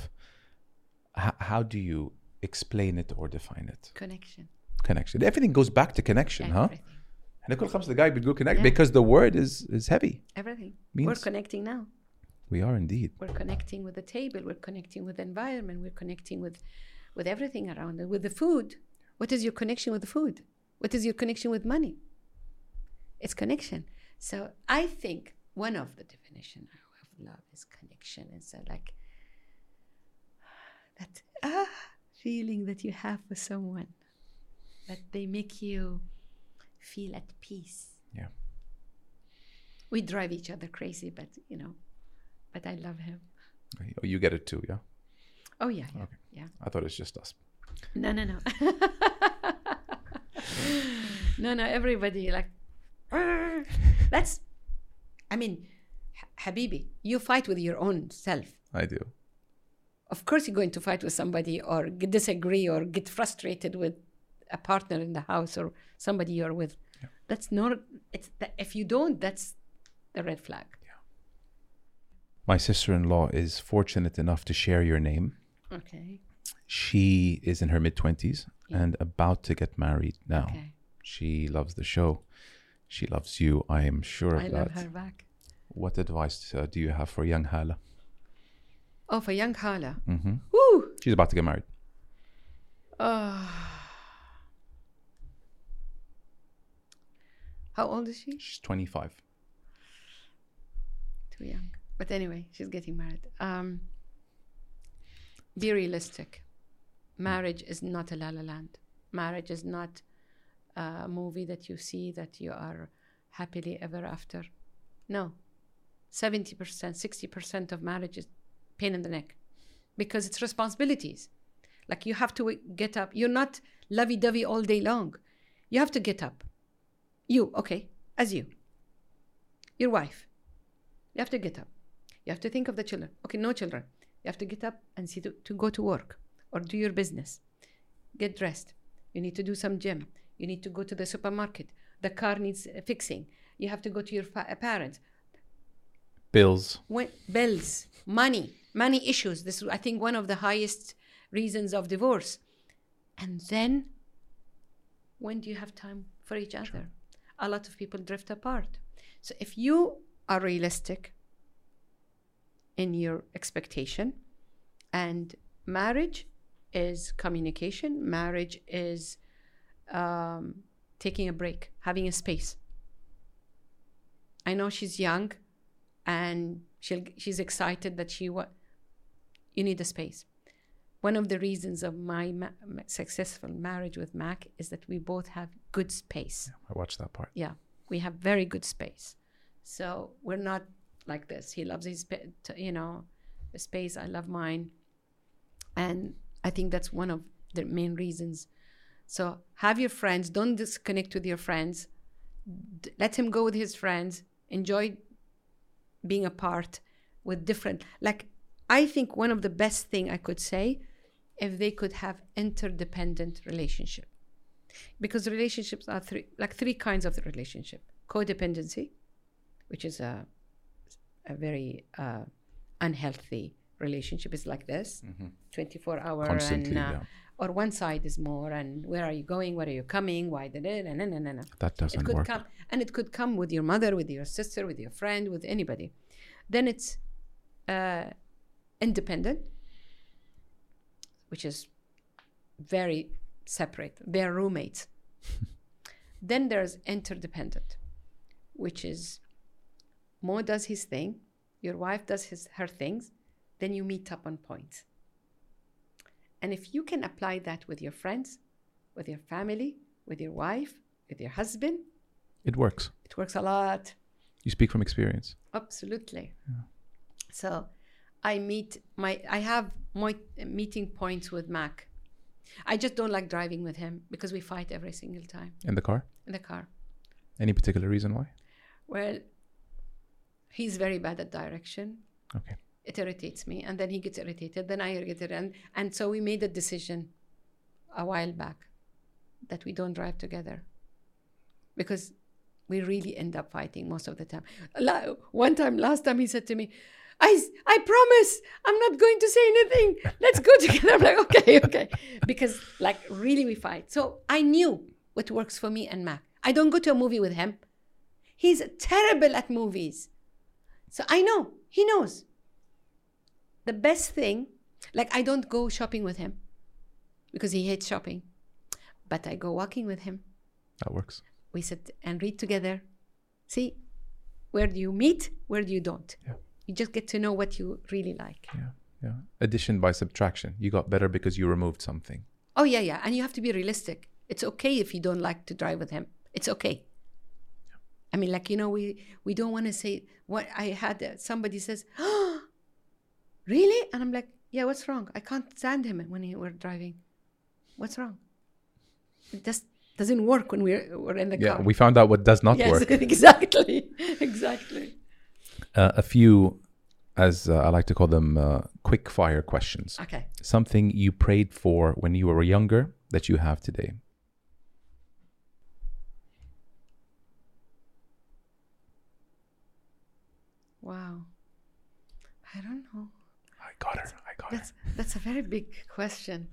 H- how do you explain it or define it? connection Connection. Everything goes back to connection, huh? everything احنا كل خمس دقايق بتقول connect Yeah. because the word is is heavy. everything we're Means- connecting now We are indeed. we're connecting with the table we're connecting with the environment we're connecting with with everything around it with the food what is your connection with the food what is your connection with money it's connection so i think one of the definition of love is connection it's uh, like that ah, feeling that you have for someone that they make you feel at peace Yeah. we drive each other crazy but you know but i love him Oh, you get it too, yeah? oh yeah yeah, Okay. yeah. I thought it's just us. no no no no no everybody like that's i mean habibi you fight with your own self I do. of course you're going to fight with somebody or disagree or get frustrated with a partner in the house or somebody you're with that's not it's that if you don't that's the red flag My sister in law is fortunate enough to share your name. okay She is in her mid 20s Yeah. and about to get married now. okay She loves the show. She loves you. I am sure of i that. love her back What advice uh, do you have for young Hala? oh for young hala hmm Woo! She's about to get married. Oh. How old is she? She's 25. Too young. But anyway, she's getting married. Um, be realistic. Marriage is not a la la land. Marriage is not a movie that you see that you are happily ever after. No. 70%, 60% of marriage is pain in the neck because it's responsibilities. Like you have to w- get up. You're not lovey dovey all day long. You have to get up. You, okay, as you. Your wife. You have to get up. You have to think of the children. Okay, no children. You have to get up and see to, to go to work or do your business. Get dressed. You need to do some gym. You need to go to the supermarket. The car needs fixing. You have to go to your fa- parents Bills. when, bills, money, money issues. This is, I think, one of the highest reasons of divorce. And then, when do you have time for each other? A lot of people drift apart. So, if you are realistic in your expectation, and marriage is communication, marriage is um, taking a break, having a space. I know she's young and she'll, she's excited that she you need a space one of the reasons of my ma- successful marriage with mac is that we both have good space. I watched that part. yeah we have very good space. So we're not like this. He loves his you know space. I love mine. And i think that's one of the main reasons. So have your friends. Don't disconnect with your friends. D- let him go with his friends. Enjoy being apart with different like i think one of the best thing i could say if they could have interdependent relationship because relationships are three like three kinds of the relationship. Codependency which is a a very uh, unhealthy relationship. Is like this. 24 hour Constantly, and uh, yeah. or one side is more and where are you going? Where are you coming? Why did it? And, and, and, and. That doesn't it could work. come and it could come with your mother with your sister with your friend with anybody. Then it's uh, independent which is very separate. They're roommates. Then there's interdependent which is mo does his thing your wife does his her things then you meet up on points and if you can apply that with your friends with your family with your wife with your husband It works. it works a lot. You speak from experience. absolutely. So i meet my i have my meeting points with mac i just don't like driving with him because we fight every single time In the car? in the car Any particular reason why? well he's very bad at direction Okay. it irritates me and then he gets irritated then i get it and and so we made a decision a while back that we don't drive together because we really end up fighting most of the time one time last time he said to me I, I promise I'm not going to say anything. Let's go together. I'm like, okay, okay. Because, like, really, we fight. So I knew what works for me and Mac. I don't go to a movie with him. He's terrible at movies. So I know, he knows. The best thing, like I don't go shopping with him because he hates shopping, but I go walking with him. That works. We sit and read together. See, where do you meet? Where do you don't? Yeah. You just get to know what you really like. Yeah. Yeah. Addition by subtraction. You got better because you removed something. Oh yeah, yeah, and you have to be realistic. It's okay if you don't like to drive with him. It's okay. I mean, like you know, we we don't want to say what I had. Uh, somebody says, "Oh, really?" And I'm like, "Yeah, what's wrong? I can't stand him when he, we're driving. What's wrong? It just doesn't work when we're we're in the Yeah. car." We found out what does not yes, work. exactly, exactly. Uh, a few, as uh, I like to call them, uh, quick fire questions. Okay. Something you prayed for when you were younger that you have today. Wow. I don't know. I got her. I got her. That's that's a very big question.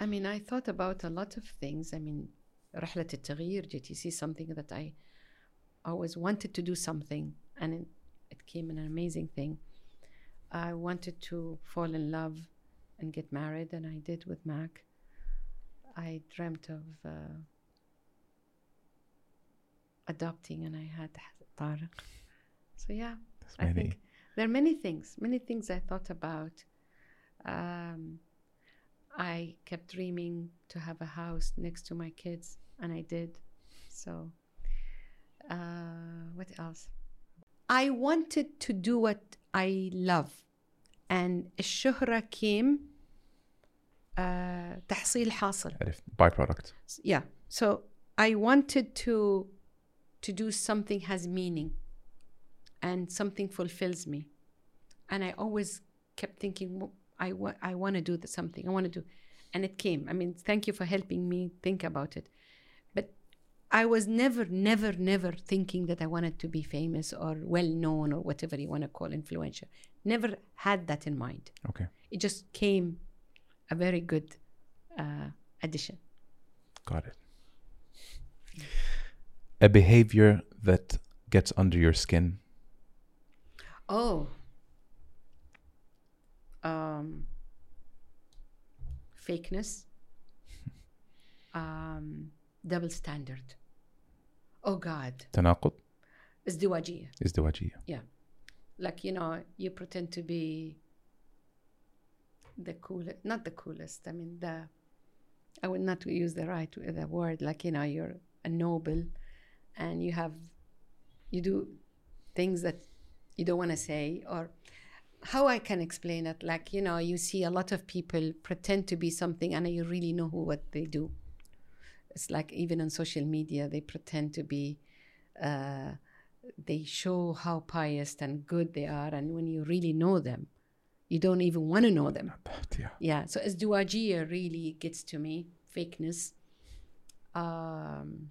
I mean, I thought about a lot of things. I mean, رحلة التغيير JTC something that I always wanted to do something and it, came an amazing thing. I wanted to fall in love and get married and I did with Mac. I dreamt of uh, adopting and I had Tariq. So yeah, That's I many. think there are many things, many things I thought about. Um, I kept dreaming to have a house next to my kids, and I did. So, uh, what else? I wanted to do what I love and الشهرة came uh, تحصيل حاصل عرفت byproduct yeah so i wanted to to do something has meaning and something fulfills me and i always kept thinking "Well, i, wa- I want to do the something i want to do and it came i mean thank you for helping me think about it but i was never never never thinking that i wanted to be famous or well known or whatever you want to call influential never had that in mind okay it just came a very good uh, addition got it a behavior that gets under your skin Oh. Um, fakeness. Um, double standard. Oh God. تناقض ازدواجية. ازدواجية Yeah. Like, you know, you pretend to be the coolest, not the coolest. I mean, the, I would not use the right the word, like, you know, you're a noble and you have, you do things that you don't want to say or how I can explain it. Like, you know, you see a lot of people pretend to be something and you really know who, what they do. It's like even on social media, they pretend to be, uh, they show how pious and good they are. And when you really know them, you don't even want to know them. That, yeah. yeah. So as Duajia really gets to me, fakeness. Um,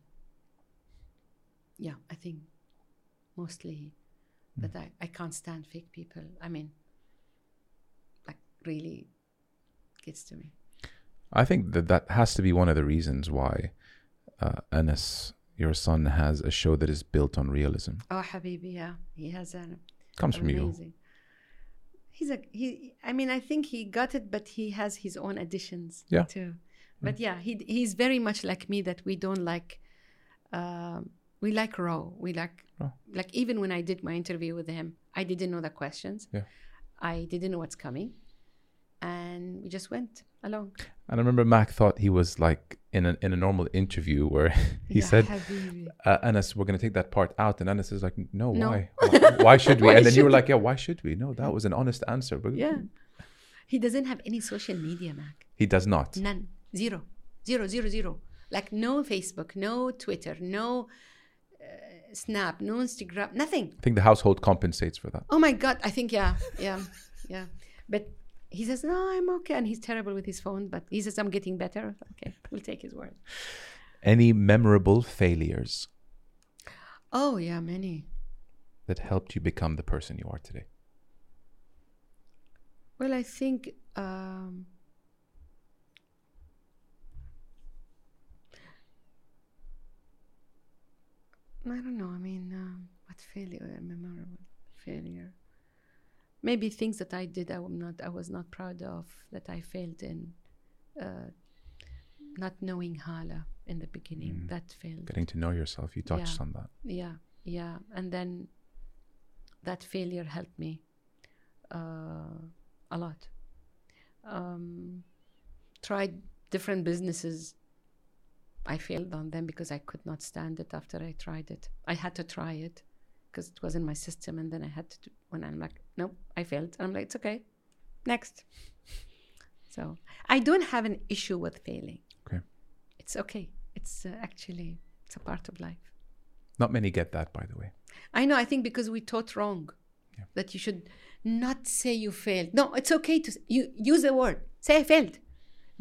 yeah, I think mostly that mm. I, I can't stand fake people. I mean, like really gets to me. I think that that has to be one of the reasons why uh, Anas, your son, has a show that is built on realism. Oh, Habibi, yeah, he has an Comes from you. He's a he. I mean, I think he got it, but he has his own additions Yeah. too. But yeah, he he's very much like me that we don't like. Um, we like raw. We like Raw. like even when I did my interview with him, I didn't know the questions. Yeah. I didn't know what's coming, and we just went along. And I remember Mac thought he was like in a in a normal interview where he Yeah, said, uh, "Anas, we're going to take that part out," and Anas is like, "No, No. why? why? Why should we?" Why and then you were like, "Yeah, why should we?" No, that was an honest answer. But Yeah, he doesn't have any social media, Mac. he does not. None. Zero. Zero, zero, zero. Like no Facebook, no Twitter, no uh, Snap, no Instagram, nothing. I think the household compensates for that. Oh my God. I think, yeah, yeah, yeah. But he says, no, I'm okay. And he's terrible with his phone, but he says, I'm getting better. Okay, we'll take his word. Any memorable failures Oh, yeah, many. that helped you become the person you are today? Well, I think um, I don't know. I mean, um, what failure? Memorable failure? Maybe things that I did I am not I was not proud of that I failed in. Uh, not knowing Hala in the beginning that failed. Getting to know yourself. You touched Yeah. on that. Yeah, yeah. And then that failure helped me uh, a lot. Um, tried different businesses. I failed on them because I could not stand it after I tried it. I had to try it because it was in my system. And then I had to, do, when I'm like, nope, I failed. And I'm like, it's okay. Next. So I don't have an issue with failing. Okay. It's okay. It's uh, actually, it's a part of life. Not many get that, by the way. I know. I think because we taught wrong Yeah. that you should not say you failed. No, it's okay to you use the word. Say I failed.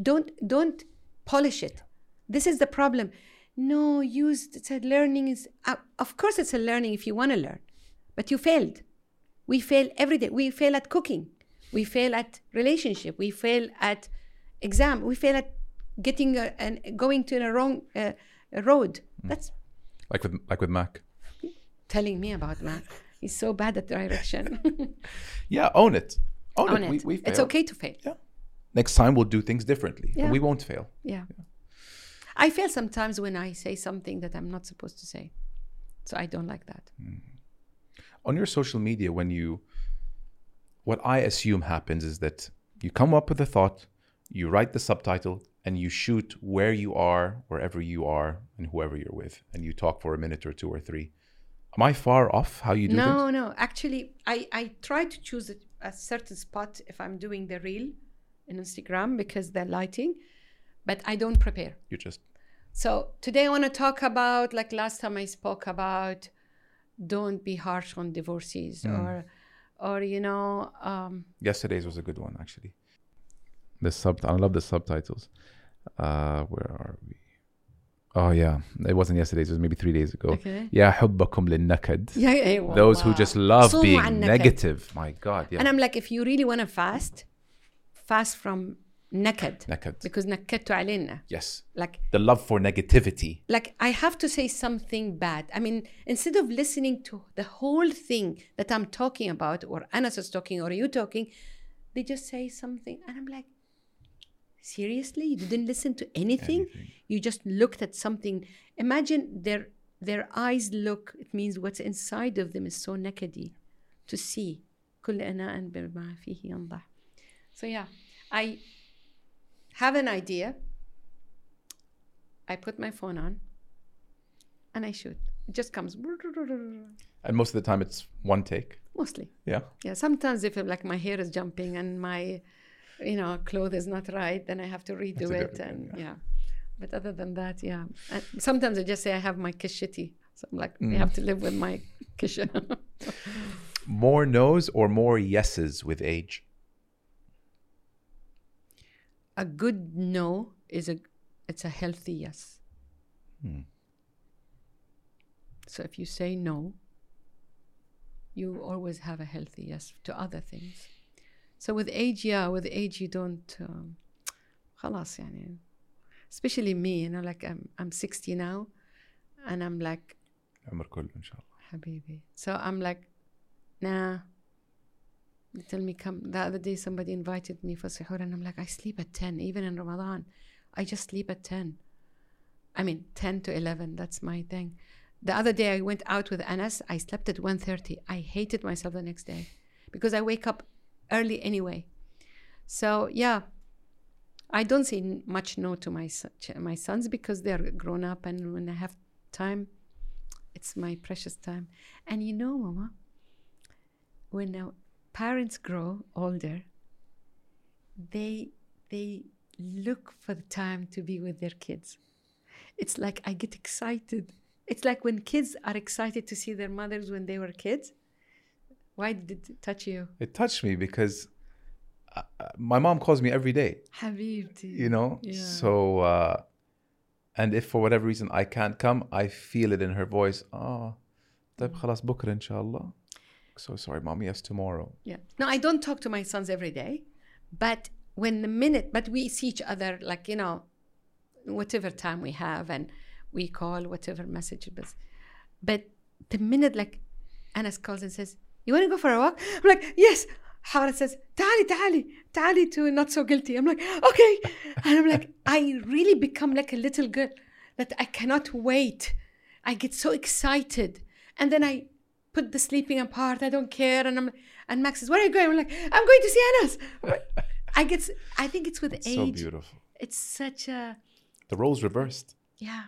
Don't don't polish it. This is the problem. No, use it's a learning is uh, of course it's a learning if you want to learn, but you failed. We fail every day. We fail at cooking. We fail at relationship. We fail at exam. We fail at getting a, and going to a wrong uh, road. That's Like with like with Mac. telling me about Mac. He's so bad at direction. Yeah, own it. Own, On it. it. We, we it's okay to fail. Yeah. Next time we'll do things differently. Yeah. we won't fail. Yeah. I fail sometimes when I say something that I'm not supposed to say. So I don't like that. On your social media when you what i assume happens is that you come up with a thought you write the subtitle and you shoot where you are wherever you are and whoever you're with and you talk for a minute or two or three Am I far off how you do no, things? no. Actually, I I try to choose a, a certain spot if I'm doing the reel in Instagram because the lighting, but I don't prepare. You just So today I want to talk about like last time I spoke about don't be harsh on divorcees or or you know um yesterday's was a good one actually. The sub I love the subtitles. Uh where are we? Oh yeah. It wasn't yesterday's, it was maybe three days ago. okay Yeah, حبكم للنكد. yeah, yeah Those who just love صوموا being عن نكد. negative. My God, yeah. and I'm like if you really want to fast fast from naked Naked. because نكدتوا علينا Yes. like The love for negativity. like I have to say something bad. I mean, instead of listening to the whole thing that I'm talking about, or Anas is talking, or you talking, they just say something, and I'm like, seriously, you didn't listen to anything. You just looked at something. Imagine their their eyes look. It means what's inside of them is so nakedy to see. كل إناء بما فيه ينضح. So yeah, I have an idea. I put my phone on and I shoot. It just comes And most of the time it's one take. mostly. Yeah. Yeah, sometimes if like my hair is jumping and my you know clothes is not right, then I have to redo it and thing, yeah. But other than that, yeah. And sometimes I just say I have my kishiti. So I'm like, Mm. you have to live with my kish. More no's or more yeses with age? a good no is a it's a healthy yes. Hmm. So if you say no, you always have a healthy yes to other things. So with age, yeah, with age you don't um, خلاص يعني especially me, you know, like I'm I'm 60 now and I'm like عمر كله إن شاء الله. Habibi. So I'm like, nah. they tell me come. The other day somebody invited me for suhoor and I'm like, I sleep at 10, even in Ramadan. I just sleep at 10. I mean, 10 to 11, that's my thing. The other day I went out with Anas, I slept at 1.30. I hated myself the next day because I wake up early anyway. So yeah, I don't say much no to my, my sons because they're grown up and when I have time, it's my precious time. And you know, Mama, when parents grow older, they they look for the time to be with their kids. It's like I get excited. It's like when kids are excited to see their mothers when they were kids. Why did it touch you? It touched me because uh, uh, my mom calls me every day, Habibti. you know? Yeah. So, uh, and if for whatever reason I can't come, I feel it in her voice. Oh, طيب خلاص بكرة إن شاء الله. So sorry, mom. Yes, tomorrow. Yeah. No, I don't talk to my sons every day, but when the minute, but we see each other like, you know, whatever time we have and we call whatever message it was. But the minute like Anas calls and says, You want to go for a walk? I'm like, Yes. Hara says, Tali, Tali, Tali to not so guilty. I'm like, Okay. And I'm like, I really become like a little girl that I cannot wait. I get so excited. And then I put the sleeping apart. I don't care. And I'm and Mac says, Where are you going? I'm like, I'm going to see Anas." I get I think it's with It's so beautiful. it's such a The roles reversed yeah.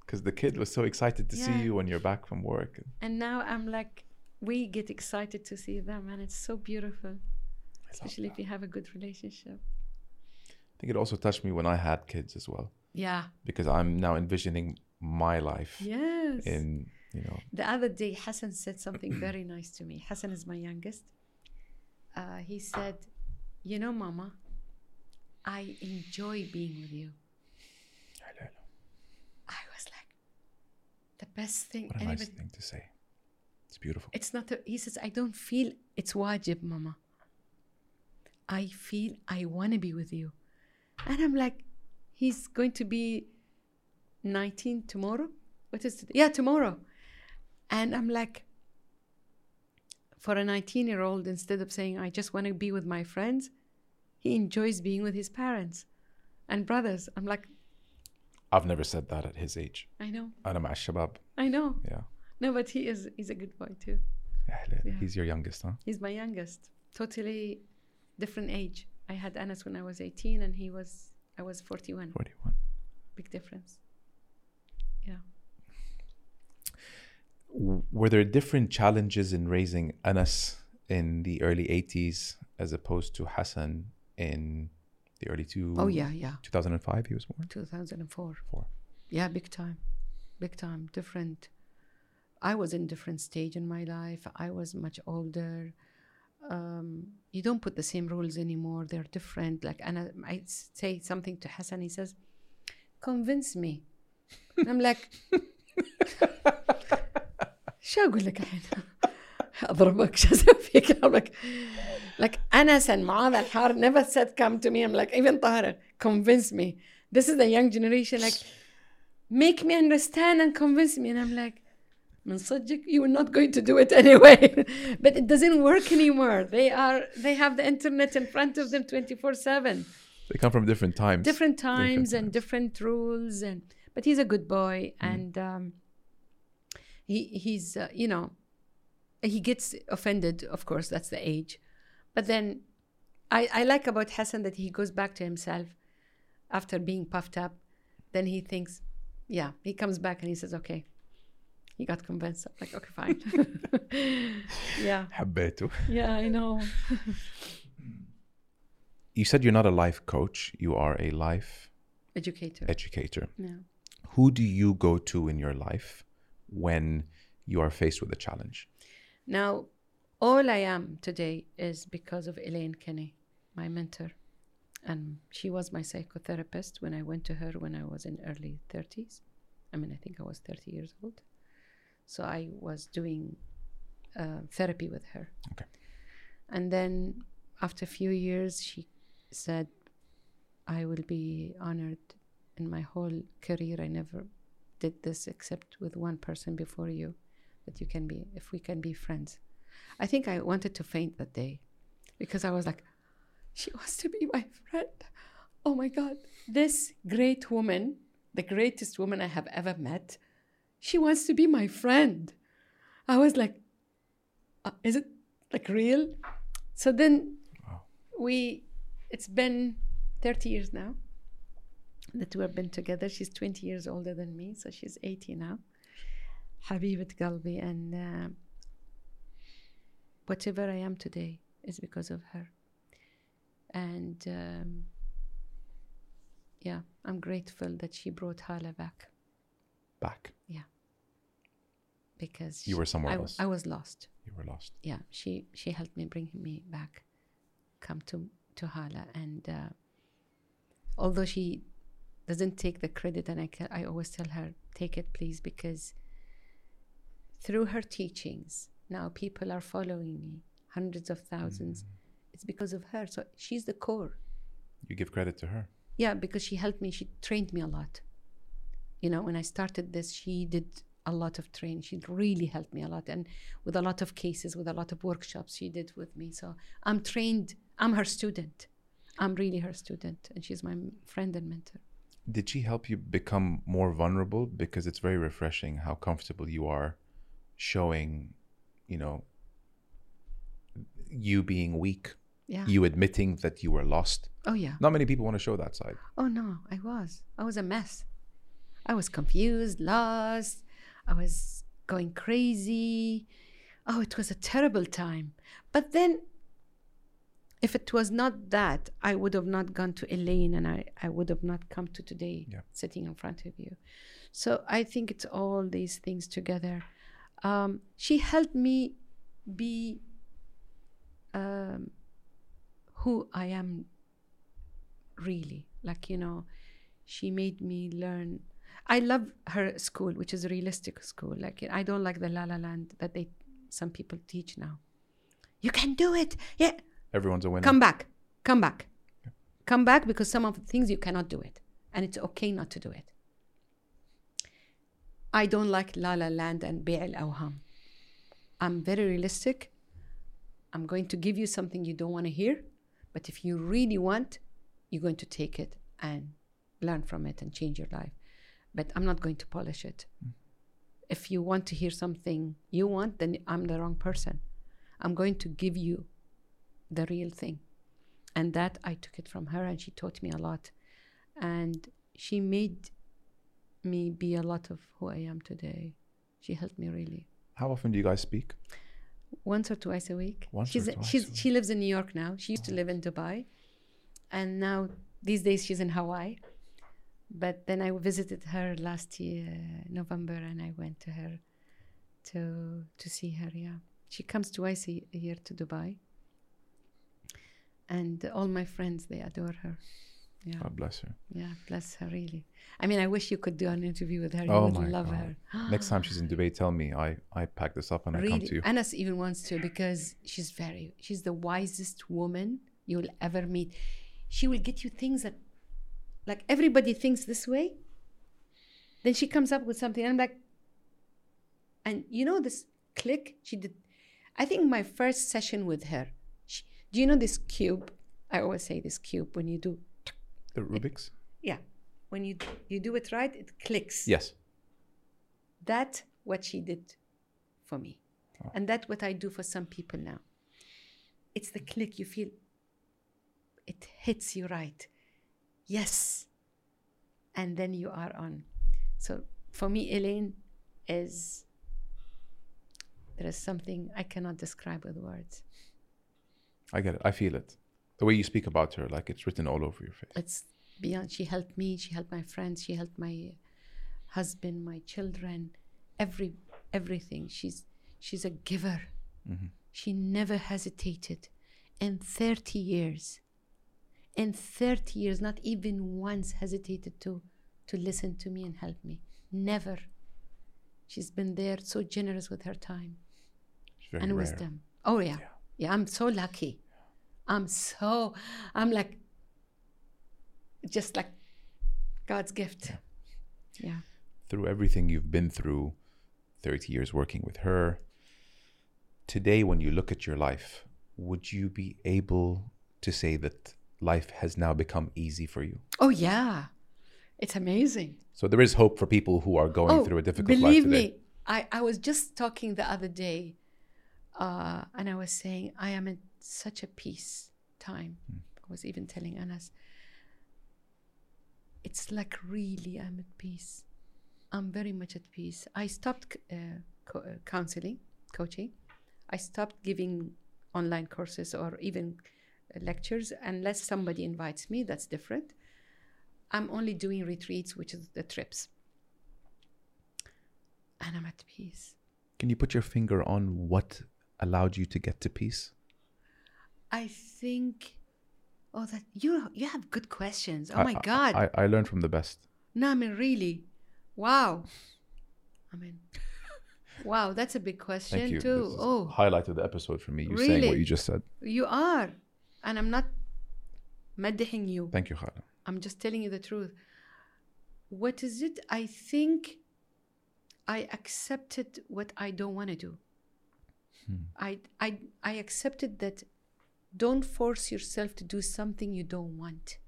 because the kid was so excited to see you when you're back from work. And now I'm like, we get excited to see them, and it's so beautiful, especially if you have a good relationship. I think it also touched me when I had kids as well Yeah. because I'm now envisioning my life Yes. in you know the other day, Hassan said something very nice to me. Hassan is my youngest. Uh, he said, You know, Mama, I enjoy being with you. I was like, the best thing. what a anybody- nice thing to say. It's beautiful. It's not. A, he says, I don't feel it's wajib, Mama. I feel I want to be with you, and I'm like, he's going to be 19 tomorrow. What is it? Yeah, tomorrow, and I'm like, for a 19 year old, instead of saying I just want to be with my friends, he enjoys being with his parents and brothers. I'm like, I've never said that at his age. I know, أنا مع الشباب. I know. Yeah. No, but he is. He's a good boy too. أهلا. Yeah. He's your youngest, huh? He's my youngest. Totally different age. I had Anas when I was 18 and he was I was 41. 41. Big difference. Yeah. were there different challenges in raising Anas in the early 80s as opposed to Hassan in the early two? Oh, yeah, yeah. 2005 he was born? 2004. Four. Yeah, big time. Big time. Different. I was in different stage in my life. I was much older. Um, you don't put the same rules anymore. They're different. Like, and I, I say something to Hassan. He says, "Convince me." And I'm like, "شو أقول لك الحين؟ أضربك شو أسوي فيك؟ I'm like, like Anas and Mu'adh al-Har never said come to me. I'm like, even Tahir, convince me. This is the young generation. Like, make me understand and convince me. And I'm like, من صدقك, you were not going to do it anyway. but it doesn't work anymore. They are they have the internet in front of them 24-7. They come from different times. Different times and times. different rules and but he's a good boy and um, he he's uh, you know he gets offended of course that's the age but then I, I like about Hassan that he goes back to himself after being puffed up then he thinks yeah he comes back and he says okay he got convinced I'm like okay fine yeah حبيته. yeah I know You said you're not a life coach, you are a life educator educator. yeah Who do you go to in your life when you are faced with a challenge? Now, all I am today is because of Elaine Kinney, my mentor. And she was my psychotherapist when I went to her when I was in early 30s. I mean, I think I was 30 years old. So I was doing uh, therapy with her. Okay. And then after a few years, she said, I will be honored in my whole career. I never did this except with one person before you, that you can be, if we can be friends. I think I wanted to faint that day because I was like, she wants to be my friend. Oh my God, this great woman, the greatest woman I have ever met, she wants to be my friend. I was like, uh, is it like real? So then Wow. we, it's been 30 years now that two have been together. She's 20 years older than me, so she's 80 now. Habibat Galbi, and uh, whatever I am today is because of her. And um, yeah, I'm grateful that she brought Hala back Back. Yeah. Because You she- were somewhere I, else. I was lost. You were lost. yeah she she helped me bring me back come to to hala and uh, although she doesn't take the credit and I, I always tell her take it please because through her teachings now people are following me hundreds of thousands. Mm. It's because of her. So she's the core. You give credit to her. yeah because she helped me. She trained me a lot. You know when i started this she did a lot of training. She really helped me a lot. And with a lot of cases with a lot of workshops she did with me. So i'm trained. I'm her student. I'm really her student. And she's my friend and mentor Did she help you become more vulnerable? Because it's very refreshing how comfortable you are showing, you know, you being weak, yeah. you admitting that you were lost. oh yeah. Not many people want to show that side. oh no i was. I was a mess. I was confused lost. I was going crazy. Oh it was a terrible time. But then if it was not that i would have not gone to elaine and i, I would have not come to today Yeah. sitting in front of you. So i think it's all these things together. Um, she helped me be um, who i am really. Like you know she made me learn. I love her school which is a realistic school. Like i don't like the la la land that they some people teach now. You can do it. Yeah Everyone's a winner. come back. Come back. Come back because some of the things you cannot do it and it's okay not to do it. I don't like la la land and bi' al-awham i'm very realistic. I'm going to give you something you don't want to hear but if you really want you're going to take it and learn from it and change your life. But i'm not going to polish it. Mm. If you want to hear something you want then i'm the wrong person. I'm going to give you the real thing and that i took it from her and she taught me a lot and she made me be a lot of who i am today she helped me really How often do you guys speak? once or twice a week. Once or she's twice she's she lives in New York now. She used to live in Dubai, and now these days she's in Hawaii. But then I visited her last year November, and I went to her to to see her. Yeah, she comes twice a year to Dubai, and all my friends they adore her. Yeah, God bless her. yeah, bless her really. I mean, I wish you could do an interview with her. You Oh would my love God. her. Next time she's in Dubai, tell me. I, I pack this up and I come to you. Anas even wants to because she's very she's the wisest woman you'll ever meet she will get you things that like everybody thinks this way then she comes up with something and i'm like and you know this click she did i think my first session with her do you know this cube i always say this cube when you do The Rubik's? yeah when you you do it right it clicks Yes. that's what she did for me. And that's what I do for some people now. It's the click you feel, it hits you right. Yes. And then you are on. So for me, Elaine is, there is something I cannot describe with words. I get it. I feel it. The way you speak about her, like it's written all over your face. It's beyond, she helped me, she helped my friends, she helped my husband, my children, every, everything. She's, she's a giver. Mm-hmm. She never hesitated. In 30 years, in 30 years, not even once hesitated to, to listen to me and help me. Never. She's been there, so generous with her time very and rare. wisdom. Oh, yeah. Yeah, I'm so lucky. I'm so, I'm like, just like God's gift. Yeah. Through everything you've been through, 30 years working with her, today when you look at your life, would you be able to say that life has now become easy for you? Oh, yeah. It's amazing. So there is hope for people who are going oh, through a difficult life Oh, believe today. me, I, I was just talking the other day, uh, and I was saying I am in such a peace time. Hmm. I was even telling Anas, it's like really I'm at peace. I'm very much at peace. I stopped uh, co- uh, counseling, coaching. I stopped giving online courses or even uh, lectures unless somebody invites me. That's different. I'm only doing retreats, which is the trips. And I'm at peace. Can you put your finger on what allowed you to get to peace? I think, oh, that you you have good questions. Oh I- my God! I, I learned from the best. no, I mean really, wow. I mean, wow, that's a big question Thank you. too. Oh, highlight of the episode for me. You saying Really? what you just said. you are, and I'm not madding you. Thank you, Khala. I'm just telling you the truth. What is it? I think I accepted what I don't want to do. I, I, I accepted that don't force yourself to do something you don't want.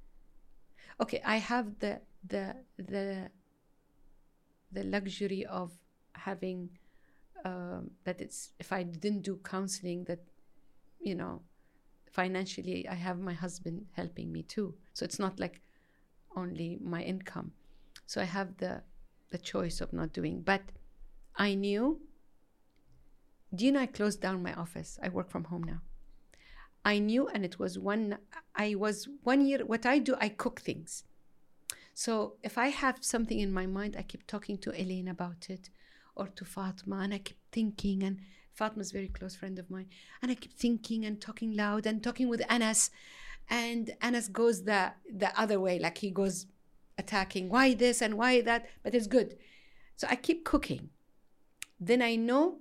Okay, I have the the the the luxury of having um, that it's if I didn't do counseling that you know financially I have my husband helping me too. So it's not like only my income. So I have the the choice of not doing. But I knew. Know I closed down my office? I work from home now. I knew, and it was one. I was one year. What I do, I cook things. So if I have something in my mind, I keep talking to Elaine about it, or to Fatma, and I keep thinking. And Fatma's a very close friend of mine, and I keep thinking and talking loud and talking with Anas, and Anas goes the the other way, like he goes attacking why this and why that, but it's good. So I keep cooking. Then I know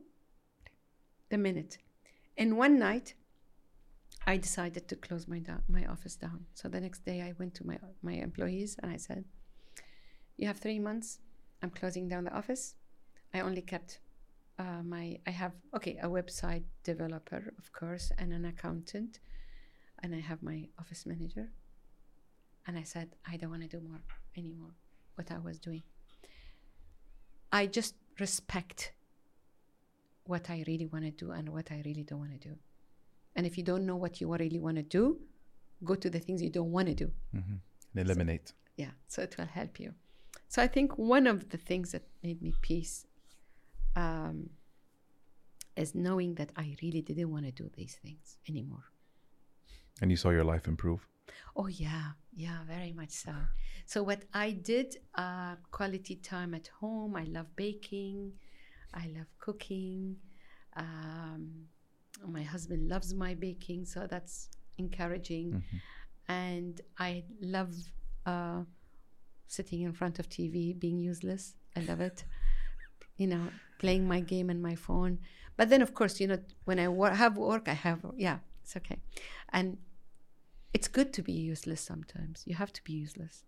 the minute. And one night, I decided to close my down, my office down. So the next day, I went to my my employees and I said, "You have three months. I'm closing down the office. I only kept uh, my. I have okay a website developer, of course, and an accountant, and I have my office manager. And I said, I don't want to do more anymore. What I was doing. I just respect what I really want to do and what I really don't want to do. And if you don't know what you really want to do, go to the things you don't want to do. And eliminate. Yeah, so it will help you. So I think one of the things that made me peace, um, is knowing that I really didn't want to do these things anymore. And you saw your life improve. Oh yeah, yeah, very much so. So what I did, uh, quality time at home. I love baking. I love cooking. Um, my husband loves my baking, so that's encouraging. Mhm. And I love uh, sitting in front of TV, being useless. I love it. You know, playing my game and my phone. But then, of course, you know, when I wor- have work, I have yeah, it's okay. And it's good to be useless sometimes. You have to be useless.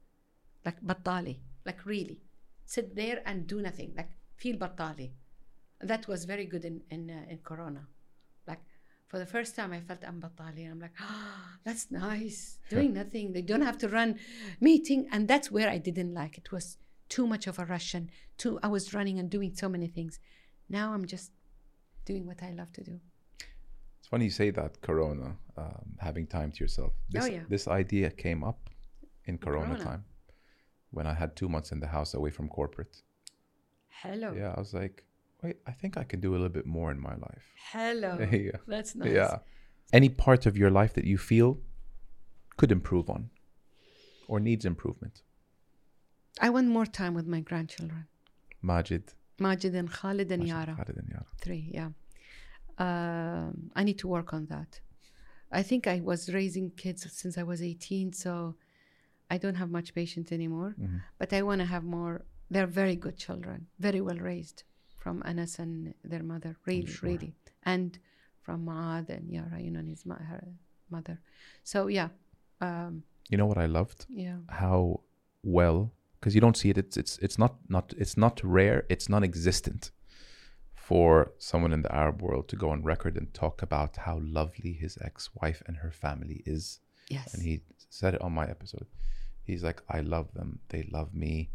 Like battali, like really. Sit there and do nothing. Like feel battali. That was very good in in, uh, in Corona. Like for the first time, I felt I'm. I'm like, ah, that's nice. Doing nothing. They don't have to run meeting, and that's where I didn't like. It was too much of a rush and too. I was running and doing so many things. Now I'm just doing what I love to do. It's funny you say that, Corona, um, having time to yourself. This, Oh, yeah. This idea came up in corona, Corona. time when I had two months in the house away from corporate. Hello. Yeah, I was like, wait, I think I can do a little bit more in my life. Hello. yeah. That's nice. Yeah. Any part of your life that you feel could improve on or needs improvement? I want more time with my grandchildren. Majid. Majid and Khalid and Majid, Yara. Khalid and Yara. Three, yeah. Um, I need to work on that. I think I was raising kids since I was 18, so I don't have much patience anymore. Mhm. But I want to have more. They're very good children, very well raised from Anas and their mother, really, sure. really. And from Maad and Yara, you know, and his her mother. So, yeah. Um, You know what I loved? yeah. How well, because you don't see it. It's it's it's not not it's not rare. It's non-existent for someone in the Arab world to go on record and talk about how lovely his ex-wife and her family is. Yes. And he said it on my episode. He's like, I love them. They love me.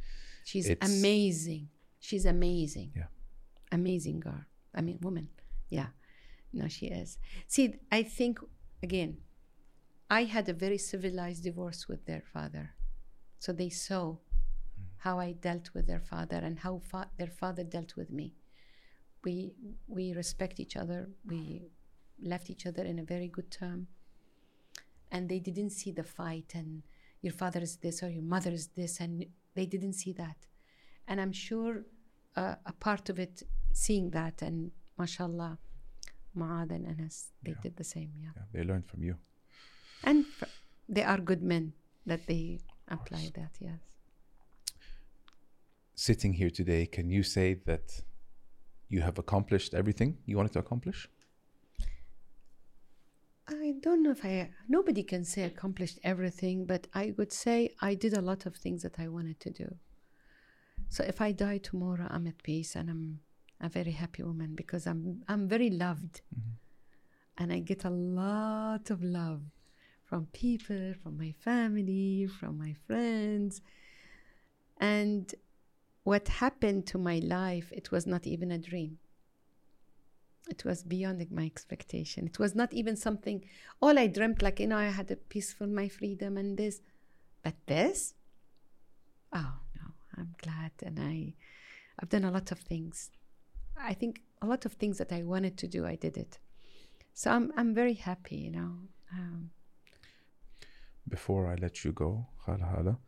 She's It's- amazing. She's amazing. Yeah. Amazing girl. I mean, woman. Yeah. No, she is. See, I think, again, I had a very civilized divorce with their father. So they saw how I dealt with their father and how fa- their father dealt with me. We, we respect each other. We left each other in a very good term. And they didn't see the fight and your father is this or your mother is this. And they didn't see that. And I'm sure uh, a part of it, seeing that, and mashallah, Maad and Anas, they Yeah. did the same, yeah. Yeah, they learned from you. And fr- they are good men that they apply that, yes. Sitting here today, can you say that you have accomplished everything you wanted to accomplish? I don't know if I, nobody can say accomplished everything, but I would say I did a lot of things that I wanted to do. So if I die tomorrow, I'm at peace and I'm a very happy woman because I'm, I'm very loved. Mm-hmm. And I get a lot of love from people, from my family, from my friends. And what happened to my life, it was not even a dream. It was beyond my expectation. It was not even something, all I dreamt, like, you know, I had a peaceful, my freedom and this. But this? Oh, no, I'm glad. And I, I've done a lot of things. I think a lot of things that I wanted to do, I did it. So I'm, I'm very happy, you know. Um, Before I let you go, Khala Hala,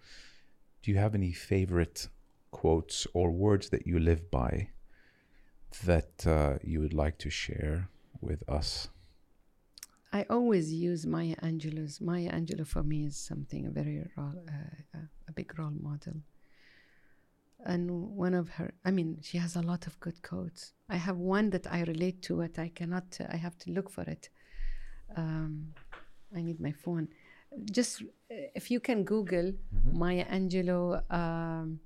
do you have any favorite quotes or words that you live by that uh, you would like to share with us? I always use Maya Angelou's. Maya Angelou for me is something a very role, uh, a big role model. And one of her, I mean, she has a lot of good quotes. I have one that I relate to it. I cannot. I have to look for it. Um, I need my phone. Just uh, if you can Google Maya Angelou, um,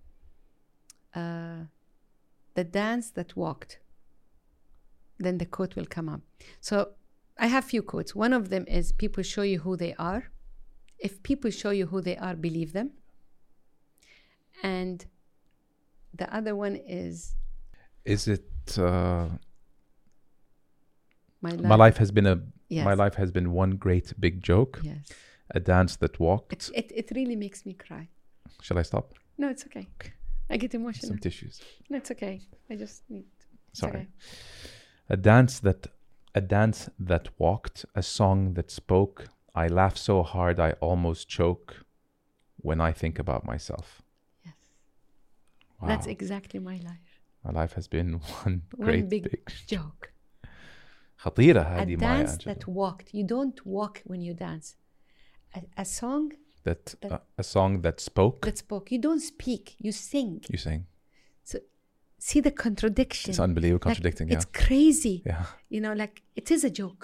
uh, the dance that walked, then the quote will come up. So I have few quotes. One of them is people show you who they are. If people show you who they are, believe them. And the other one is Is it uh, my life. my life has been a Yes. my life has been one great big joke, Yes. a dance that walked. It, it, it really makes me cry. Shall I stop? No, it's okay. I get emotional. Some tissues. No, it's okay. I just need. Sorry. okay. A dance that a dance that walked, a song that spoke. I laugh so hard I almost choke when I think about myself. Yes. Wow. That's exactly my life. My life has been one One great big big joke. خطيرة A هذه Maya dance Angelou. that walked. You don't walk when you dance. A, a song that that- uh, a song that spoke. that spoke. You don't speak. You sing. you sing. So see the contradiction. It's unbelievable, Like, contradicting. yeah, It's crazy. yeah. You know, like it is a joke.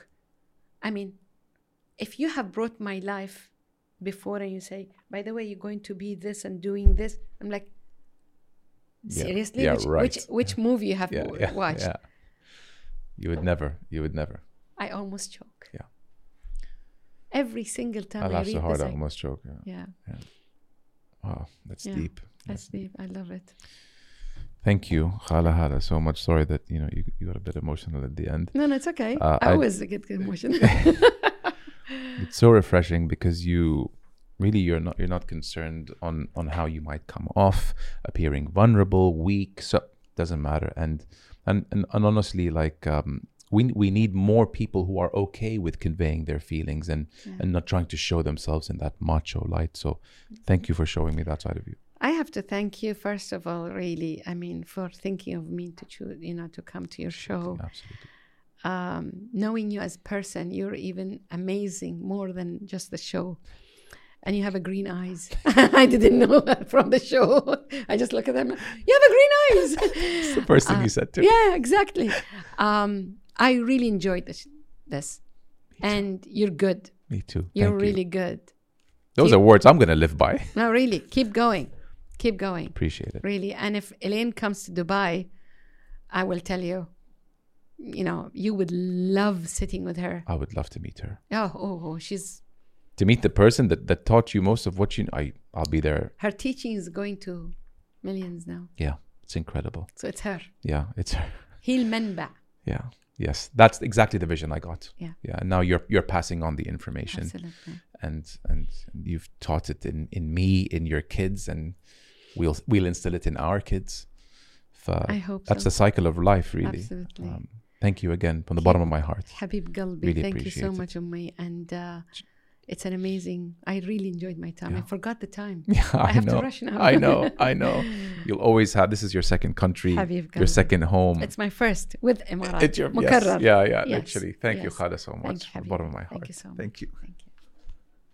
I mean, if you have brought my life before and you say, by the way, you're going to be this and doing this, I'm like, yeah. seriously? Yeah, which, right. which which movie you have Yeah, watched? yeah. You would never. You would never. I almost choke. Yeah. Every single time I I, read so hard I almost choke. Yeah. yeah, Wow, that's deep. that's deep. I love it. Thank you, Khala Hala, so much. Sorry that you know you, you got a bit emotional at the end. No, no, it's okay. Uh, I I- always get emotional. It's so refreshing because you really you're not you're not concerned on on how you might come off, appearing vulnerable, weak. So doesn't matter. And and and, and honestly, like um, we we need more people who are okay with conveying their feelings and and not trying to show themselves in that macho light. So thank you for showing me that side of you. I have to thank you first of all, really. I mean, for thinking of me to choose, you know, to come to your show. Absolutely. um, knowing you as a person, you're even amazing more than just the show. And you have a green eyes. I didn't know that from the show. I just look at them. You have a green eyes. It's the first thing you said too. yeah, exactly. Um, I really enjoyed this. This, and you're good. Me too. You're Thank really you. good. Those keep- are words I'm gonna live by. No, really, keep going, keep going. Appreciate it. Really. And if Elaine comes to Dubai, I will tell you. You know, you would love sitting with her. I would love to meet her. Oh, oh, oh she's To meet the person that, that taught you most of what you I I'll be there. her teaching is going to millions now. Yeah. It's incredible. So it's her. Yeah, it's her. Heal Menba. Yeah. Yes. That's exactly the vision I got. Yeah. Yeah. And now you're you're passing on the information Absolutely. and and you've taught it in, in me, in your kids, and we'll we'll instill it in our kids. I hope that's so. the cycle of life really. Absolutely. Um, thank you again from the bottom of my heart. Habib Galbi, Really thank you so it. much, Ummi. And uh, it's an amazing, I really enjoyed my time. I forgot the time. Yeah, I, have to know. rush now. I know. I know. You'll always have. This is your second country. Habib your second home. It's my first with Emirat. It's your yes, yeah, yeah, Yes, literally. Thank you, Khala, so much. Thank you, from the bottom of my heart. Thank you so much. Thank you. Thank you.